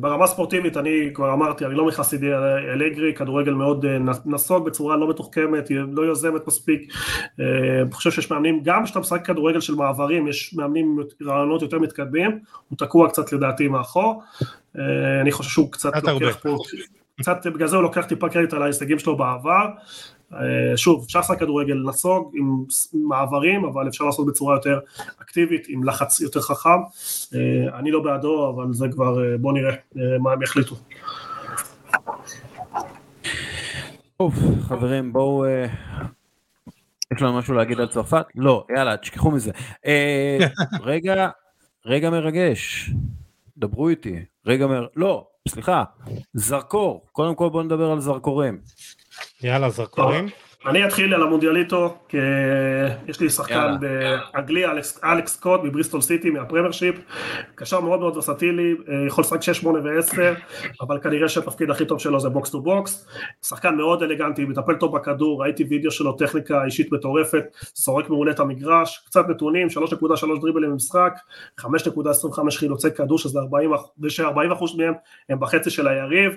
ברמה ספורטיבית, אני כבר אמרתי, אני לא מחסידי אלגרי, כדורגל מאוד נסוג בצורה לא מתוחכמת, לא יוזמת מספיק. אני חושב שיש מאמנים, גם כשאתה משחק כדורגל של מעברים, יש מאמנים רעיונות יותר מתקדמים, הוא תקוע קצת לדעתי מאחור. אה, אני חושב שהוא קצת לוקח פה, קצת בגלל זה הוא לוקח טיפה קרדיט על ההישגים שלו בעבר. אה, שוב, אפשר לעשות כדורגל נסוג עם מעברים, אבל אפשר לעשות בצורה יותר אקטיבית, עם לחץ יותר חכם. אה, אני לא בעדו, אבל זה כבר, בוא נראה מה הם יחליטו. טוב, חברים, בואו... יש לנו משהו להגיד על צרפת? לא, יאללה, תשכחו מזה. <laughs> רגע, רגע מרגש. דברו איתי. רגע, מר... לא, סליחה, זרקור. קודם כל בואו נדבר על זרקורים. יאללה, זרקורים. אני אתחיל על המונדיאליטו, כי יש לי שחקן באנגליה, אלכס, אלכס סקוט מבריסטול סיטי מהצ'מפיונשיפ, קשר מאוד מאוד ורסטילי, אה, יכול לשחק 6, 8 ו-10, אבל כנראה שהתפקיד הכי טוב שלו זה box to box, שחקן מאוד אלגנטי, מטפל טוב בכדור, ראיתי וידאו שלו, טכניקה אישית מטורפת, סורק מעולה את המגרש, קצת נתונים, 3.3 דריבלים במשחק, 5.25 חילוצי כדור, שזה 40, 40 מהם הם בחצי של היריב,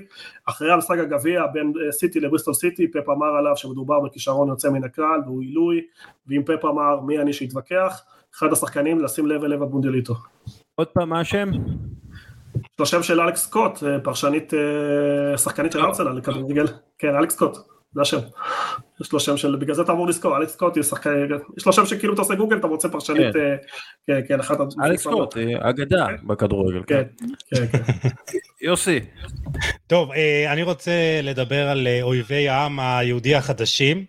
אחרי המשחק הגביע בין אה, סיטי לבריסטול סיטי, פפ אמר עליו שמדובר כישרון יוצא מן הכלל והוא עילוי, ואם פפ אמר מי אני שאתווכח, אחד השחקנים לשים לב אליו במונדיאליטו. עוד פעם מה השם? זה השם של אלכס סקוט, אה, פרשנית, אה, שחקנית של ארצנל לכדורגל, כן אלכס סקוט, זה השם. יש לו שם של, בגלל זה אתה אמור לזכור, אלכס סקוט יש לו שם שכאילו אתה עושה גוגל, אתה רוצה פרשנית, כן, אה, כן, כן אחת... אלכס סקוט, אגדה כן. בכדורגל. כן, כן, כן. יוסי. טוב, אני רוצה לדבר על אויבי העם היהודי החדשים.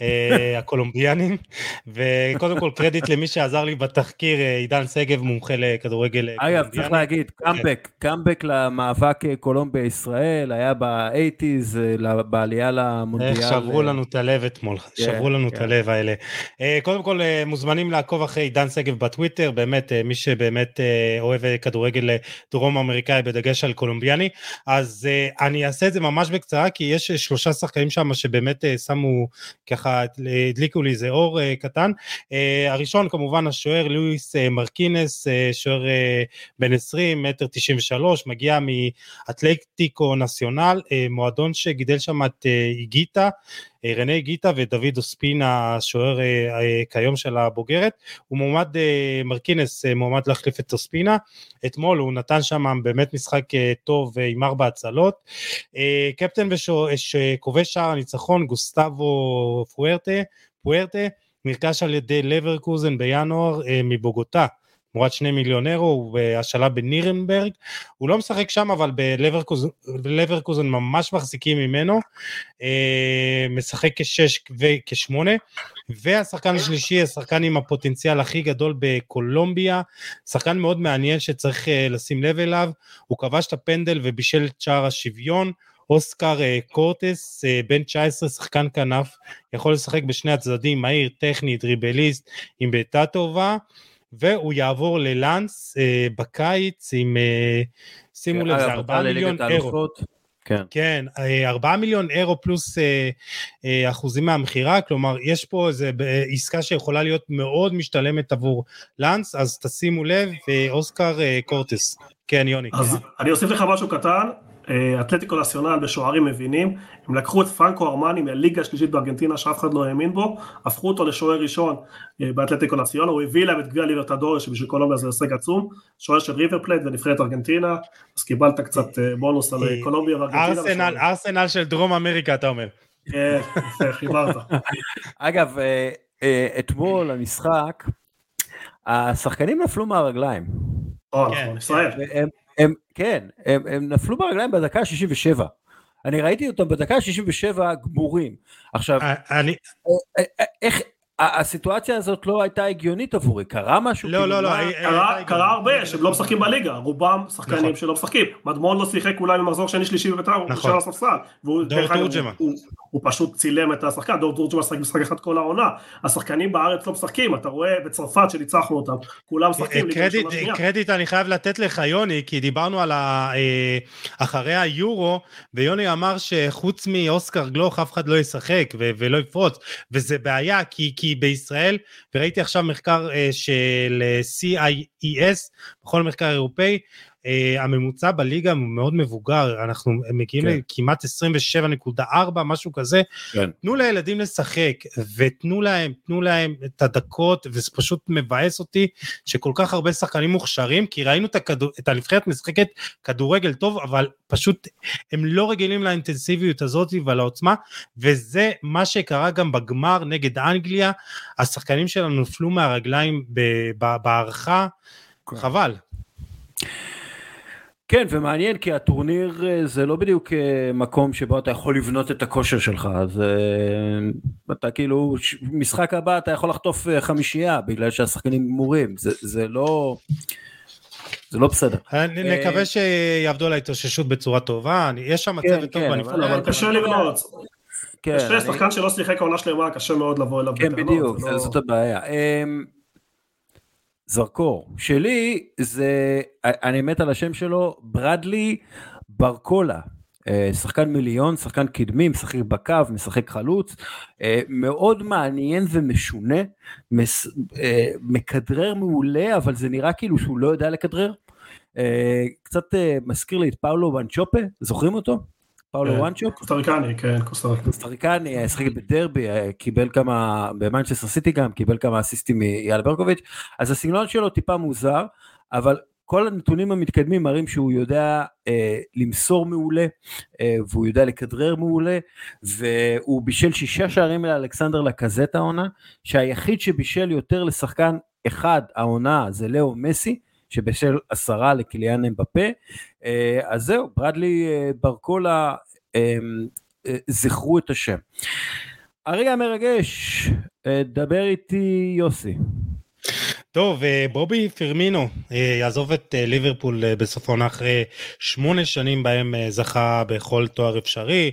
אה, <laughs> הקולומביאנים, וקודם כל קרדיט למי שעזר לי בתחקיר, אה, עידן שגב, מומחה לכדורגל קולומביאני. אגב, צריך להגיד, comeback, comeback למאבק אה, קולומביה ישראל, היה באייטיז, בעלייה למונדיאל. איך שברו לנו את הלב אתמול, כן, שברו לנו את כן. הלב האלה. קודם כל, מוזמנים לעקוב אחרי עידן שגב בטוויטר, באמת, מי שבאמת אוהב כדורגל דרום אמריקאי, בדגש על קולומביאני, אז אני אעשה את זה ממש בקצרה, כי יש שלושה שחקנים שם שבאמת שמו ככה הדליקו לי איזה אור קטן. הראשון כמובן השוער לואיס מרקינס, שוער בן 20, מטר 93, מגיע מאתלטיקו נציונל, מועדון שגידל שם את איגיטה. רנה גיטה ודוד אוספינה, השוער כיום של הבוגרת. הוא מועמד, מרקינס מועמד להחליף את אוספינה. אתמול הוא נתן שם באמת משחק טוב עם ארבע הצלות. קפטן וכובש שער הניצחון, גוסטבו פוארטה, פוארטה, נרכש על ידי לברקוזן בינואר מבוגוטה. תמורת שני מיליון אירו, הוא בהשאלה בנירנברג, הוא לא משחק שם אבל בלברקוזן ממש מחזיקים ממנו, אה, משחק כשש וכשמונה, והשחקן השלישי, השחקן עם הפוטנציאל הכי גדול בקולומביה, שחקן מאוד מעניין שצריך אה, לשים לב אליו, הוא כבש את הפנדל ובישל את שער השוויון, אוסקר אה, קורטס, בן 19, שחקן כנף, יכול לשחק בשני הצדדים, מהיר, טכני, דריבליסט, עם בעיטה טובה. והוא יעבור ללאנס אה, בקיץ עם, אה, שימו לב, זה 4 מיליון אירו. כן. כן, 4 מיליון אירו פלוס אה, אה, אחוזים מהמכירה, כלומר יש פה איזה עסקה שיכולה להיות מאוד משתלמת עבור לאנס, אז תשימו לב, אה, אוסקר אה, קורטס. כן, יוני. אז אני אוסיף לך משהו קטן, אה, אתלטיקו נציונל בשוערים מבינים, הם לקחו את פרנקו ארמני מהליגה השלישית בארגנטינה שאף אחד לא האמין בו, הפכו אותו לשוער ראשון אה, באתלטיקו נציונל, הוא הביא להם את גביע ליברטדור שבשביל קולומביה זה הישג עצום, שוער של ריבר פלייט ונבחרת ארגנטינה, אז קיבלת קצת אה, בונוס על קולומביה וארגנטינה. ארסנל, של דרום אמריקה אתה אומר. כן, חיברת. <laughs> אגב, אתמול המשחק, השחקנים נפלו מהרגליים. נכון, נכון, ישראל. הם, כן, הם, הם נפלו ברגליים בדקה ה-67. אני ראיתי אותם בדקה ה-67 גמורים. עכשיו, אה, אני... אה, אה, איך... הסיטואציה הזאת לא הייתה הגיונית עבורי, קרה משהו? לא, לא, לא. קרה הרבה שהם לא משחקים בליגה, רובם שחקנים נכון. שלא משחקים. מדמון לא שיחק אולי במחזור שני שלישי בבית"ר, הוא נשאר על הספסל. דור תורג'מן. הוא פשוט צילם את השחקן, דור תורג'מן משחק משחק אחד כל העונה. השחקנים בארץ לא משחקים, אתה רואה בצרפת שניצחנו אותם, כולם משחקים. קרדיט אני חייב לתת לך יוני, כי דיברנו על אה, אחרי היורו, ויוני אמר שחוץ מאוסקר גלוך אף אחד לא ישחק ולא יפרוץ, וזה בעיה, כי כי בישראל, וראיתי עכשיו מחקר uh, של CIES, בכל מחקר אירופאי, הממוצע בליגה הוא מאוד מבוגר, אנחנו מגיעים כן. לכמעט 27.4, משהו כזה. כן. תנו לילדים לשחק, ותנו להם, תנו להם את הדקות, וזה פשוט מבאס אותי שכל כך הרבה שחקנים מוכשרים, כי ראינו את, הכדור, את הנבחרת משחקת כדורגל טוב, אבל פשוט הם לא רגילים לאינטנסיביות הזאת ולעוצמה, וזה מה שקרה גם בגמר נגד אנגליה, השחקנים שלנו נפלו מהרגליים בהערכה, כן. חבל. כן, ומעניין כי הטורניר אה, זה לא בדיוק אה, מקום שבו אתה יכול לבנות את הכושר שלך, אז אה, אתה כאילו, משחק הבא אתה יכול לחטוף חמישייה בגלל שהשחקנים גמורים, זה, זה לא... זה לא בסדר. נקווה שיעבדו על ההתאוששות בצורה טובה, יש שם כן, צוות טוב כן, בנפרד. אבל קשה לבנות. קשה, שחקן שלא שיחק העונה שלמה, קשה מאוד לבוא אליו כן, בדיוק, לא- זאת הבעיה. זרקור. שלי זה, אני מת על השם שלו, ברדלי ברקולה. אה, שחקן מיליון, שחקן קדמי, משחק בקו, משחק חלוץ, אה, מאוד מעניין ומשונה, אה, מכדרר מעולה, אבל זה נראה כאילו שהוא לא יודע לכדרר. קצת מזכיר לי את פאולו וואנצ'ופה, זוכרים אותו? פאולו כן. וואנצ'ופ? קוסטריקני, כן, קוסטריקני. שחק בדרבי, קיבל כמה, במנצ'סטר סיטי גם, קיבל כמה אסיסטים מאייל ברקוביץ', אז הסגנון שלו טיפה מוזר, אבל כל הנתונים המתקדמים מראים שהוא יודע אה, למסור מעולה, אה, והוא יודע לכדרר מעולה, והוא בישל שישה שערים לאלכסנדר לקזט העונה, שהיחיד שבישל יותר לשחקן אחד העונה זה לאו מסי, שבשל עשרה לקיליאן אמבפה. אה, אז זהו, ברדלי אה, ברקולה, אה, זכרו את השם. הרגע המרגש, דבר איתי יוסי. טוב, בובי פרמינו יעזוב את ליברפול בסוף העונה אחרי שמונה שנים בהם זכה בכל תואר אפשרי.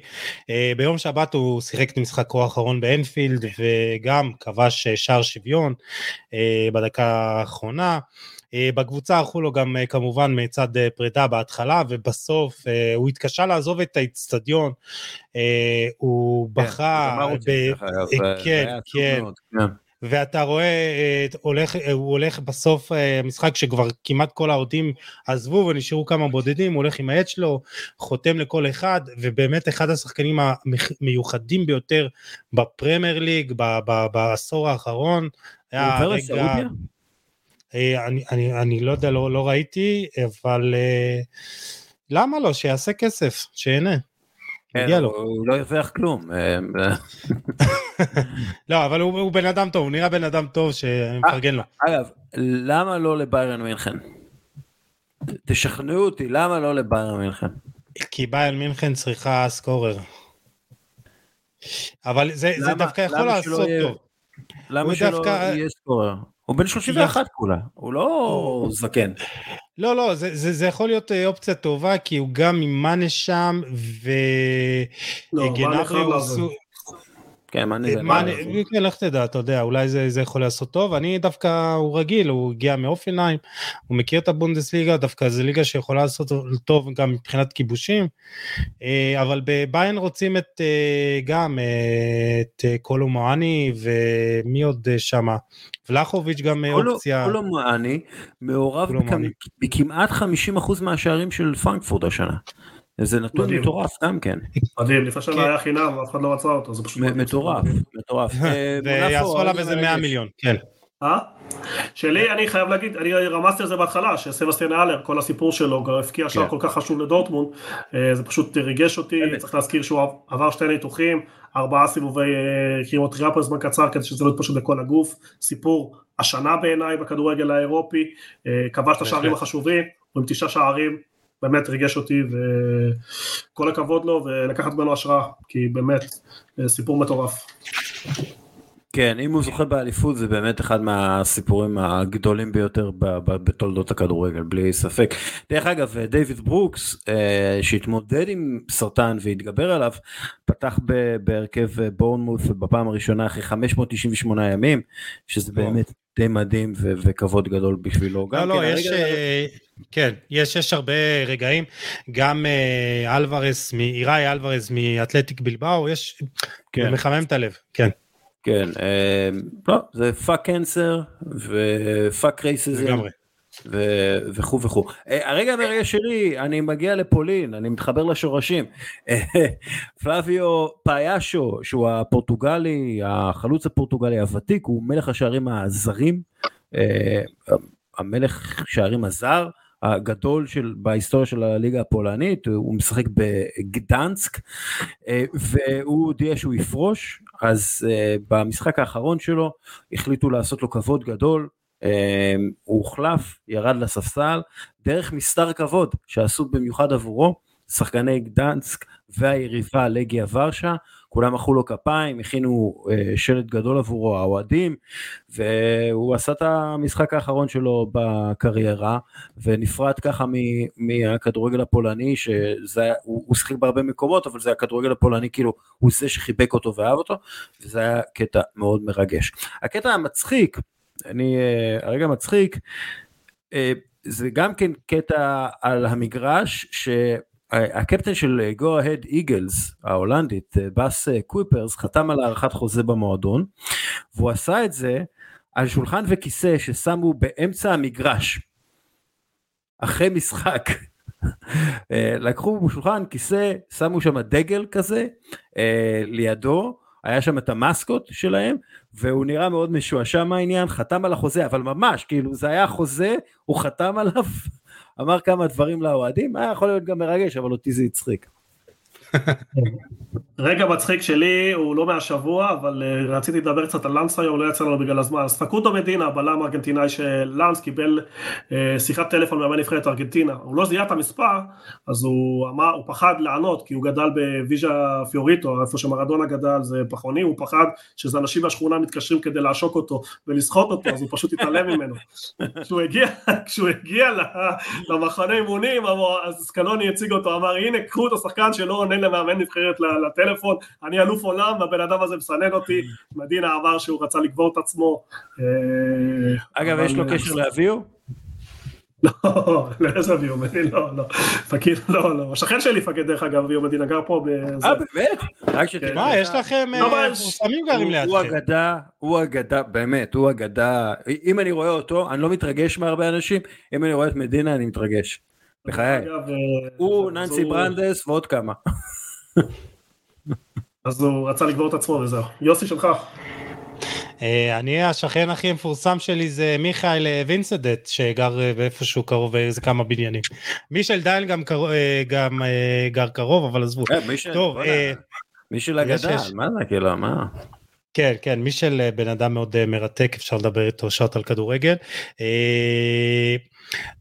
ביום שבת הוא שיחק את המשחקו האחרון באנפילד וגם כבש שער שוויון בדקה האחרונה. אה, בקבוצה הלכו לו גם אה, כמובן מצד אה, פרידה בהתחלה ובסוף הוא התקשה לעזוב את האיצטדיון, הוא כן, בכה, כן, כן. ואתה רואה, הולך, הוא הולך בסוף המשחק שכבר כמעט כל האוהדים עזבו ונשארו כמה בודדים, הוא הולך עם העט שלו, חותם לכל אחד, ובאמת אחד השחקנים המיוחדים ביותר בפרמייר ליג בעשור האחרון. היה רגע... אני, אני, אני לא יודע, לא, לא ראיתי, אבל למה לא? שיעשה כסף, שיהנה. מגיע לו. הוא לא ירוויח כלום. אה, <laughs> לא, אבל הוא בן אדם טוב, הוא נראה בן אדם טוב שאני מפרגן לו. אגב, למה לא לביירן מינכן? תשכנעו אותי, למה לא לביירן מינכן? כי ביירן מינכן צריכה סקורר. אבל זה דווקא יכול לעשות טוב. למה שלא יהיה סקורר? הוא בן 31 כולה, הוא לא זקן. לא, לא, זה, זה, זה יכול להיות אה, אופציה טובה, כי הוא גם עם מאנה שם, וגנברי לא, הוא... כן, מאנה זה מאנה. כן, לך תדע, אתה יודע, אולי זה, זה יכול לעשות טוב. אני דווקא, הוא רגיל, הוא הגיע מאופנהיים, הוא מכיר את הבונדסליגה, דווקא זו ליגה שיכולה לעשות טוב גם מבחינת כיבושים. אה, אבל בביין רוצים את, אה, גם את קולו מואני, ומי עוד שמה? ולחוביץ' גם אופציה. קולו מואני מעורב בכמעט 50% מהשערים של פרנקפורט השנה. זה נתון מטורף גם כן. מדהים, לפני שנה היה חינם, אף אחד לא רצה אותו, זה פשוט מטורף, מטורף. <laughs> ויעשו עליו איזה 100 מיליון, כן. אה? שלי, אני חייב להגיד, אני רמזתי על זה בהתחלה, שסבסטיאן אלר, כל הסיפור שלו, גם הפקיע שער כן. כל כך חשוב לדורטמונד, אה, זה פשוט ריגש אותי, צריך להזכיר שהוא עבר שתי ניתוחים, ארבעה סיבובי כימוטריאפ אה, בזמן קצר, כדי שזה לא יתפשוט בכל הגוף, סיפור השנה בעיניי בכדורגל האירופי, אה, כבש את השערים החשובים, הוא עם תשעה שערים, באמת ריגש אותי וכל הכבוד לו ולקחת ממנו השראה כי באמת סיפור מטורף. כן, אם הוא זוכה באליפות זה באמת אחד מהסיפורים הגדולים ביותר בתולדות הכדורגל, בלי ספק. דרך אגב, דיוויד ברוקס, אה, שהתמודד עם סרטן והתגבר עליו, פתח בהרכב בורנמוט בפעם הראשונה אחרי 598 ימים, שזה באמת די מדהים וכבוד גדול בשבילו. לא, לא, כן, יש, אה, כן, יש, יש הרבה רגעים, גם אה, אלוורס, ייראי אלוורס מאתלטיק בילבאו, יש, כן. מחמם את הלב, כן. כן, אה, לא, זה fuck cancer ו fuck racism. וכו' וכו'. אה, הרגע ברגע שלי, אני מגיע לפולין, אני מתחבר לשורשים. אה, <laughs> פלביו פאיאשו, שהוא הפורטוגלי, החלוץ הפורטוגלי הוותיק, הוא מלך השערים הזרים, המלך שערים הזר. הגדול של, בהיסטוריה של הליגה הפולנית, הוא משחק בגדנסק, והוא הודיע שהוא יפרוש, אז uh, במשחק האחרון שלו החליטו לעשות לו כבוד גדול, uh, הוא הוחלף, ירד לספסל, דרך מסתר כבוד שעשו במיוחד עבורו, שחקני גדנסק והיריבה לגיה ורשה, כולם מחאו לו כפיים, הכינו uh, שלט גדול עבורו, האוהדים, והוא עשה את המשחק האחרון שלו בקריירה, ונפרד ככה מהכדורגל הפולני, שהוא שיחק בהרבה מקומות, אבל זה הכדורגל הפולני, כאילו, הוא זה שחיבק אותו ואהב אותו, וזה היה קטע מאוד מרגש. הקטע המצחיק, אני, uh, הרגע מצחיק, uh, זה גם כן קטע על המגרש, ש... הקפטן של Go Ahead Eagles ההולנדית, באס קוויפרס, חתם על הארכת חוזה במועדון, והוא עשה את זה על שולחן וכיסא ששמו באמצע המגרש, אחרי משחק. אה, לקחו בשולחן כיסא, שמו שם דגל כזה, אה, לידו, היה שם את המסקוט שלהם, והוא נראה מאוד משועשע מהעניין, חתם על החוזה, אבל ממש, כאילו זה היה חוזה, הוא חתם עליו אמר כמה דברים לאוהדים, היה יכול להיות גם מרגש, אבל אותי זה הצחיק. רגע מצחיק שלי הוא לא מהשבוע אבל uh, רציתי לדבר קצת על לאנס היום לא יצא לנו בגלל הזמן. אז פקודו מדינה בלם ארגנטינאי שלאנס קיבל uh, שיחת טלפון מהמאמן נבחרת ארגנטינה. הוא לא זיהה את המספר אז הוא אמר הוא פחד לענות כי הוא גדל בוויז'ה פיוריטו איפה שמרדונה גדל זה פחוני הוא פחד שזה אנשים מהשכונה מתקשרים כדי לעשוק אותו ולסחוט אותו אז הוא פשוט התעלם ממנו. כשהוא הגיע <laughs> כשהוא הגיע למחנה אימונים אז סקלוני הציג אותו אמר הנה קחו את השחקן שלא עונה למאמן נבחרת לטלפון, אני אלוף עולם והבן אדם הזה מסנן אותי, מדינה אמר שהוא רצה לקבור את עצמו. אה, אגב, יש לו קשר לאביו? לא, לאיזה אביהו אביומדין? לא, לא. פקיד, לא, לא. השכן שלי פקיד דרך אגב אביהו אביומדין, הגר פה. אה, באמת? רק שתדע. כן. מה, יש לכם לא, אה, מפורסמים גרים לידכם. הוא אגדה, הוא אגדה, באמת, הוא אגדה. אם אני רואה אותו, אני לא מתרגש מהרבה אנשים, אם אני רואה את מדינה, אני מתרגש. בחיי. אה, הוא, ננסי ברנדס ועוד כמה. <laughs> אז הוא רצה לגבור את עצמו וזהו. יוסי שלך. אה, אני השכן הכי מפורסם שלי זה מיכאל אה, וינסדט שגר באיפשהו קרוב איזה כמה בניינים. מישל דיין גם, קרוב, גם גר קרוב אבל עזבו. טוב, מישל אגדה, מה זה כאילו מה? כן כן מישל בן אדם מאוד מרתק אפשר לדבר איתו שעות על כדורגל.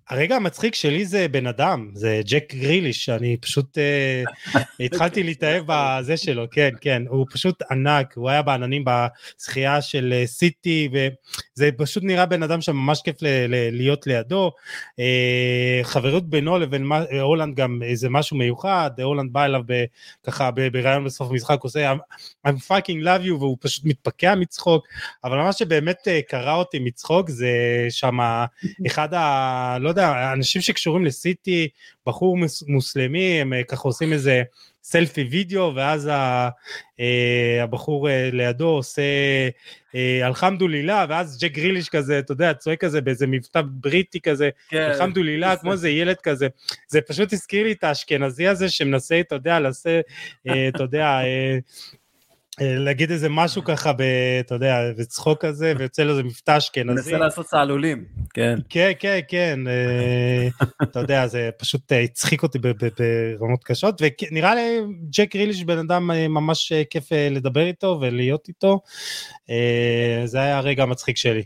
הרגע המצחיק שלי זה בן אדם, זה ג'ק גריליש, אני פשוט uh, <laughs> התחלתי להתאהב בזה שלו, כן, כן, הוא פשוט ענק, הוא היה בעננים בזכייה של אה, סיטי, וזה פשוט נראה בן אדם שממש כיף ל- ל- להיות לידו. Uh, חברות בינו לבין הולנד גם איזה משהו מיוחד, הולנד בא אליו ב- ככה בריאיון בסוף המשחק, עושה I'm fucking love you, והוא פשוט מתפקע מצחוק, אבל מה שבאמת קרה אותי מצחוק זה שם <laughs> אחד ה... לא יודע, אנשים שקשורים לסיטי, בחור מוסלמי, הם אה, ככה עושים איזה סלפי וידאו, ואז אה, הבחור אה, לידו עושה אלחמדולילה, ואז ג'ק גריליש כזה, אתה יודע, צועק כזה באיזה מבטא בריטי כזה, כן. אלחמדולילה, כמו איזה ילד כזה. זה פשוט הזכיר לי את האשכנזי הזה שמנסה, אתה יודע, לעשה, אתה יודע, אה, להגיד איזה משהו ככה, ב, אתה יודע, בצחוק כזה, ויוצא לו איזה מבטא אשכנזי. מנסה לעשות צהלולים, כן. כן, כן, כן, אה, <laughs> אתה יודע, זה פשוט אה, הצחיק אותי ברמות קשות, ונראה לי ג'ק ריליש בן אדם ממש כיף לדבר איתו ולהיות איתו, זה היה הרגע המצחיק שלי.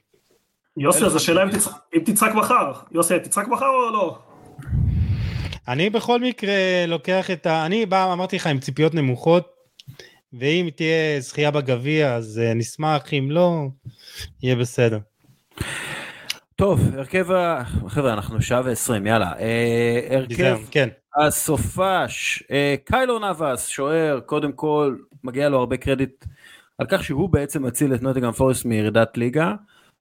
יוסי, אז השאלה אם תצחק מחר, יוסי, תצחק מחר או לא? אני בכל מקרה לוקח את ה... אני בא, אמרתי לך, עם ציפיות נמוכות, ואם תהיה זכייה בגביע אז uh, נשמח, אם לא, יהיה בסדר. טוב, הרכב ה... חבר'ה, אנחנו שעה ועשרים, יאללה. אה, הרכב כן. הסופש, אה, קיילו נאבס, שוער, קודם כל, מגיע לו הרבה קרדיט על כך שהוא בעצם מציל את נוטינגרם פורסט מירידת ליגה.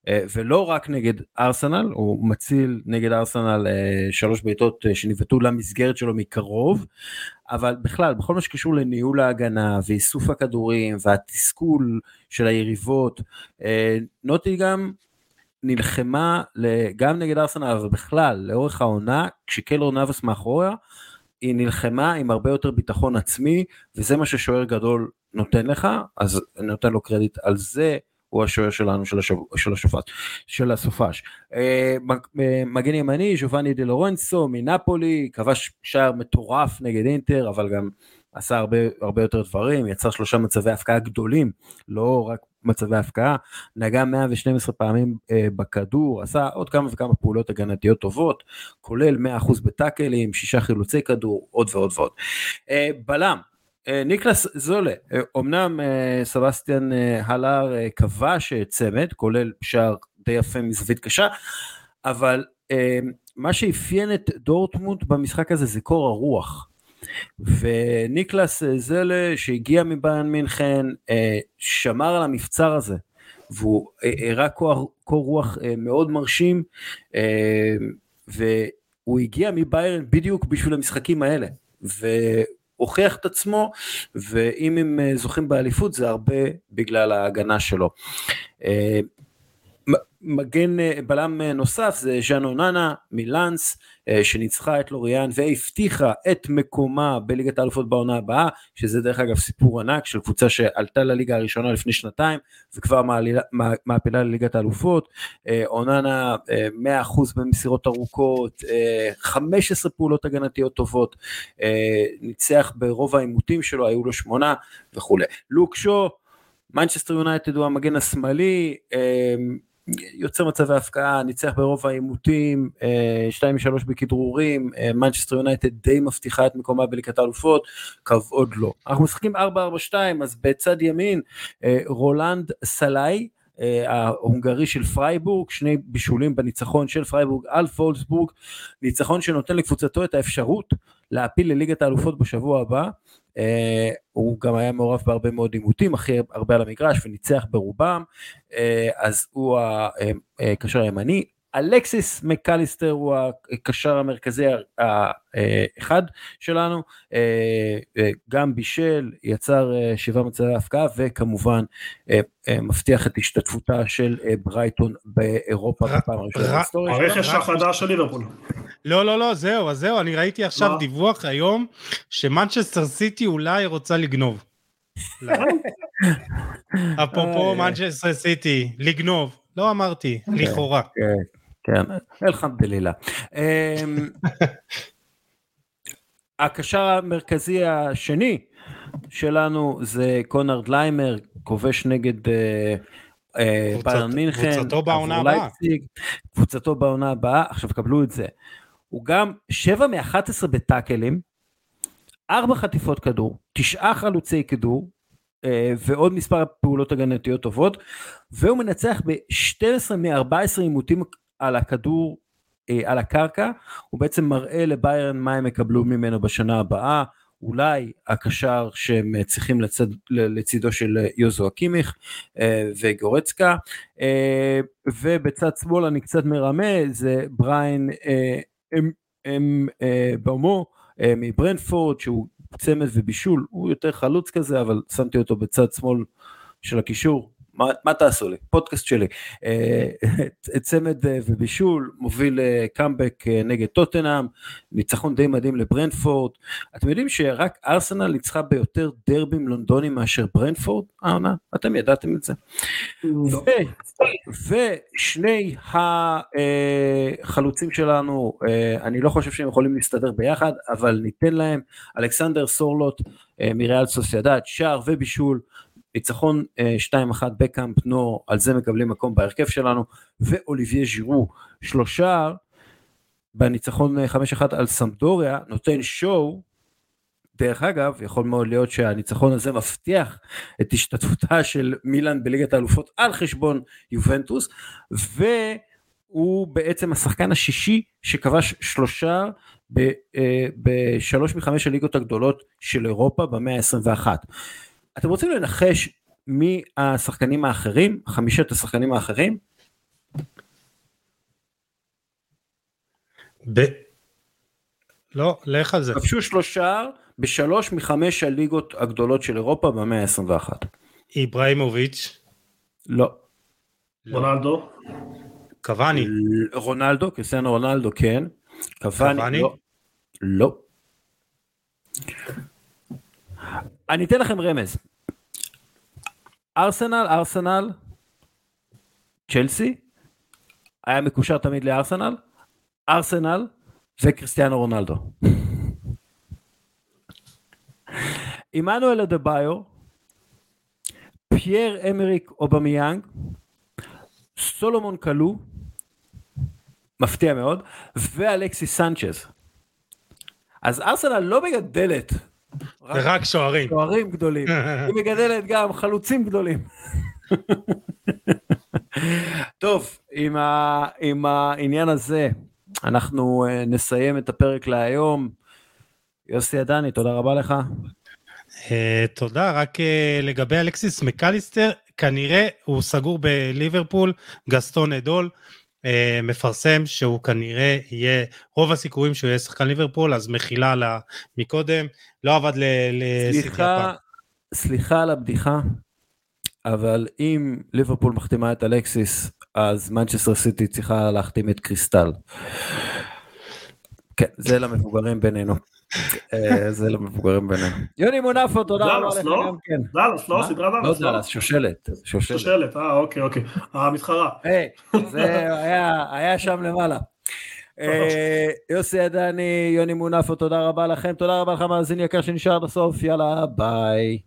אה, ולא רק נגד ארסנל, הוא מציל נגד ארסנל אה, שלוש בעיטות אה, שניבטו למסגרת שלו מקרוב, אבל בכלל, בכל מה שקשור לניהול ההגנה ואיסוף הכדורים והתסכול של היריבות, נוטי גם נלחמה גם נגד ארסנל ובכלל לאורך העונה, כשקלור נאבס מאחוריה, היא נלחמה עם הרבה יותר ביטחון עצמי, וזה מה ששוער גדול נותן לך, אז אני נותן לו קרדיט על זה. הוא השוער שלנו של, השב... של השופט, של הסופש. אה, אה, מגן ימני, ז'ובאני דה לורנסו מנפולי, כבש שער מטורף נגד אינטר, אבל גם עשה הרבה, הרבה יותר דברים, יצר שלושה מצבי הפקעה גדולים, לא רק מצבי הפקעה, נגע 112 פעמים אה, בכדור, עשה עוד כמה וכמה פעולות הגנתיות טובות, כולל 100% בטאקלים, שישה חילוצי כדור, עוד ועוד ועוד. בלם, ניקלאס זולה, אמנם אה, סבסטיאן אה, הלר כבש צמד, כולל שער די יפה מזווית קשה, אבל מה שאפיין את דורטמונד במשחק הזה זה קור הרוח. וניקלאס זולה שהגיע מביירן מינכן שמר על המבצר הזה והוא הראה קור, קור רוח מאוד מרשים והוא הגיע מביירן בדיוק בשביל המשחקים האלה. הוכיח את עצמו, ואם הם אה, זוכים באליפות זה הרבה בגלל ההגנה שלו. אה, מגן אה, בלם נוסף זה ז'אן אוננה מלאנס שניצחה את לוריאן והבטיחה את מקומה בליגת האלופות בעונה הבאה שזה דרך אגב סיפור ענק של קבוצה שעלתה לליגה הראשונה לפני שנתיים וכבר מעפילה לליגת האלופות. אוננה 100% במסירות ארוכות 15 פעולות הגנתיות טובות ניצח ברוב העימותים שלו היו לו שמונה וכולי לוק שו מנצ'סטר יונייטד הוא המגן השמאלי יוצר מצבי הבקעה, ניצח ברוב העימותים, 2-3 אה, בכדרורים, מנצ'סטר אה, יונייטד די מבטיחה את מקומה בליגת האלופות, כבוד לא. אנחנו משחקים 4-4-2, אז בצד ימין אה, רולנד סלאי, ההונגרי של פרייבורג, שני בישולים בניצחון של פרייבורג על וולפסבורג, ניצחון שנותן לקבוצתו את האפשרות להעפיל לליגת האלופות בשבוע הבא. אה, הוא גם היה מעורב בהרבה מאוד עימותים, הכי הרבה על המגרש וניצח ברובם, אה, אז הוא הקשר הימני. אלכסיס מקליסטר הוא הקשר המרכזי האחד שלנו, גם בישל, יצר שבעה מצבי הפקעה וכמובן מבטיח את השתתפותה של ברייטון באירופה בפעם הראשונה בהיסטוריה. הרכש החדש של ליברפול. לא לא לא זהו אז זהו אני ראיתי עכשיו דיווח היום שמנצ'סטר סיטי אולי רוצה לגנוב. <laughs> אפרופו מנצ'סטר סיטי לגנוב לא אמרתי לכאורה. כן, אלחמדלילה. אמ, <laughs> הקשר המרכזי השני שלנו זה קונרד ליימר, כובש נגד אה, אה, ביירן מינכן, קבוצתו בעונה הבאה. קבוצתו בעונה הבאה, עכשיו קבלו את זה. הוא גם 7 מ-11 בטאקלים, 4 חטיפות כדור, 9 חלוצי כדור, אה, ועוד מספר פעולות הגנתיות טובות, והוא מנצח ב-12 מ-14 עימותים על הכדור, אה, על הקרקע, הוא בעצם מראה לביירן מה הם יקבלו ממנו בשנה הבאה, אולי הקשר שהם צריכים לצד, לצידו של יוזו אקימיך אה, וגורצקה, אה, ובצד שמאל אני קצת מרמה, זה בריין בומו מברנפורד, שהוא צמד ובישול, הוא יותר חלוץ כזה, אבל שמתי אותו בצד שמאל של הקישור, מה, מה תעשו לי? פודקאסט שלי. אה, צמד אה, ובישול, מוביל קאמבק אה, נגד טוטנאם, ניצחון די מדהים לברנדפורד. אתם יודעים שרק ארסנל ניצחה ביותר דרבים לונדונים מאשר ברנדפורד העונה? אתם ידעתם את זה? לא. ושני החלוצים שלנו, אני לא חושב שהם יכולים להסתדר ביחד, אבל ניתן להם, אלכסנדר סורלוט מריאל סוסיידד, שער ובישול. ניצחון 2-1 אה, בקאמפ נו, על זה מקבלים מקום בהרכב שלנו, ואוליביה ז'ירו שלושה בניצחון 5-1 אה, על סמדוריה, נותן שואו, דרך אגב, יכול מאוד להיות שהניצחון הזה מבטיח את השתתפותה של מילאן בליגת האלופות על חשבון יובנטוס, והוא בעצם השחקן השישי שכבש שלושה אה, בשלוש מחמש הליגות הגדולות של אירופה במאה ה-21. אתם רוצים לנחש מי השחקנים האחרים, חמישת השחקנים האחרים? ב... לא, לך על זה. כבשו שלושה בשלוש מחמש הליגות הגדולות של אירופה במאה ה-21. איברהימוביץ'. לא. רונלדו. קוואני. רונלדו, קריסטיאנו רונלדו כן. קוואני. לא. לא. אני אתן לכם רמז. ארסנל, ארסנל, צ'לסי, היה מקושר תמיד לארסנל, ארסנל וקריסטיאנו רונלדו. עמנואל אדבאיו, פייר אמריק אובמיאנג, סולומון קלו, מפתיע מאוד, ואלכסיס סנצ'ז. אז ארסנל לא מגדלת רק שוערים. שוערים גדולים. <laughs> היא מגדלת גם חלוצים גדולים. טוב, עם, ה, עם העניין הזה, אנחנו אה, נסיים את הפרק להיום. יוסי עדני, תודה רבה לך. Uh, תודה, רק uh, לגבי אלכסיס מקליסטר, כנראה הוא סגור בליברפול, גסטון אדול. אה, מפרסם שהוא כנראה יהיה, רוב הסיכויים שהוא יהיה שחקן ליברפול, אז מחילה לה מקודם, לא עבד לסיטי הפעם. סליחה על הבדיחה, אבל אם ליברפול מחתימה את אלקסיס, אז מנצ'סטר סיטי צריכה להחתים את קריסטל. כן, זה למבוגרים בינינו. אה, זה למבוגרים בינינו. יוני מונפו, תודה רבה לך לא? גם כן. דאלאס, לא? סדרה דאלאס. לא דאלאס, שושלת. שושלת, אה, אוקיי, אוקיי. המתחרה. זה היה שם למעלה. אה, יוסי עדני, יוני מונפו, תודה רבה לכם, תודה רבה לך מאזין יקר שנשאר עד הסוף, יאללה, ביי.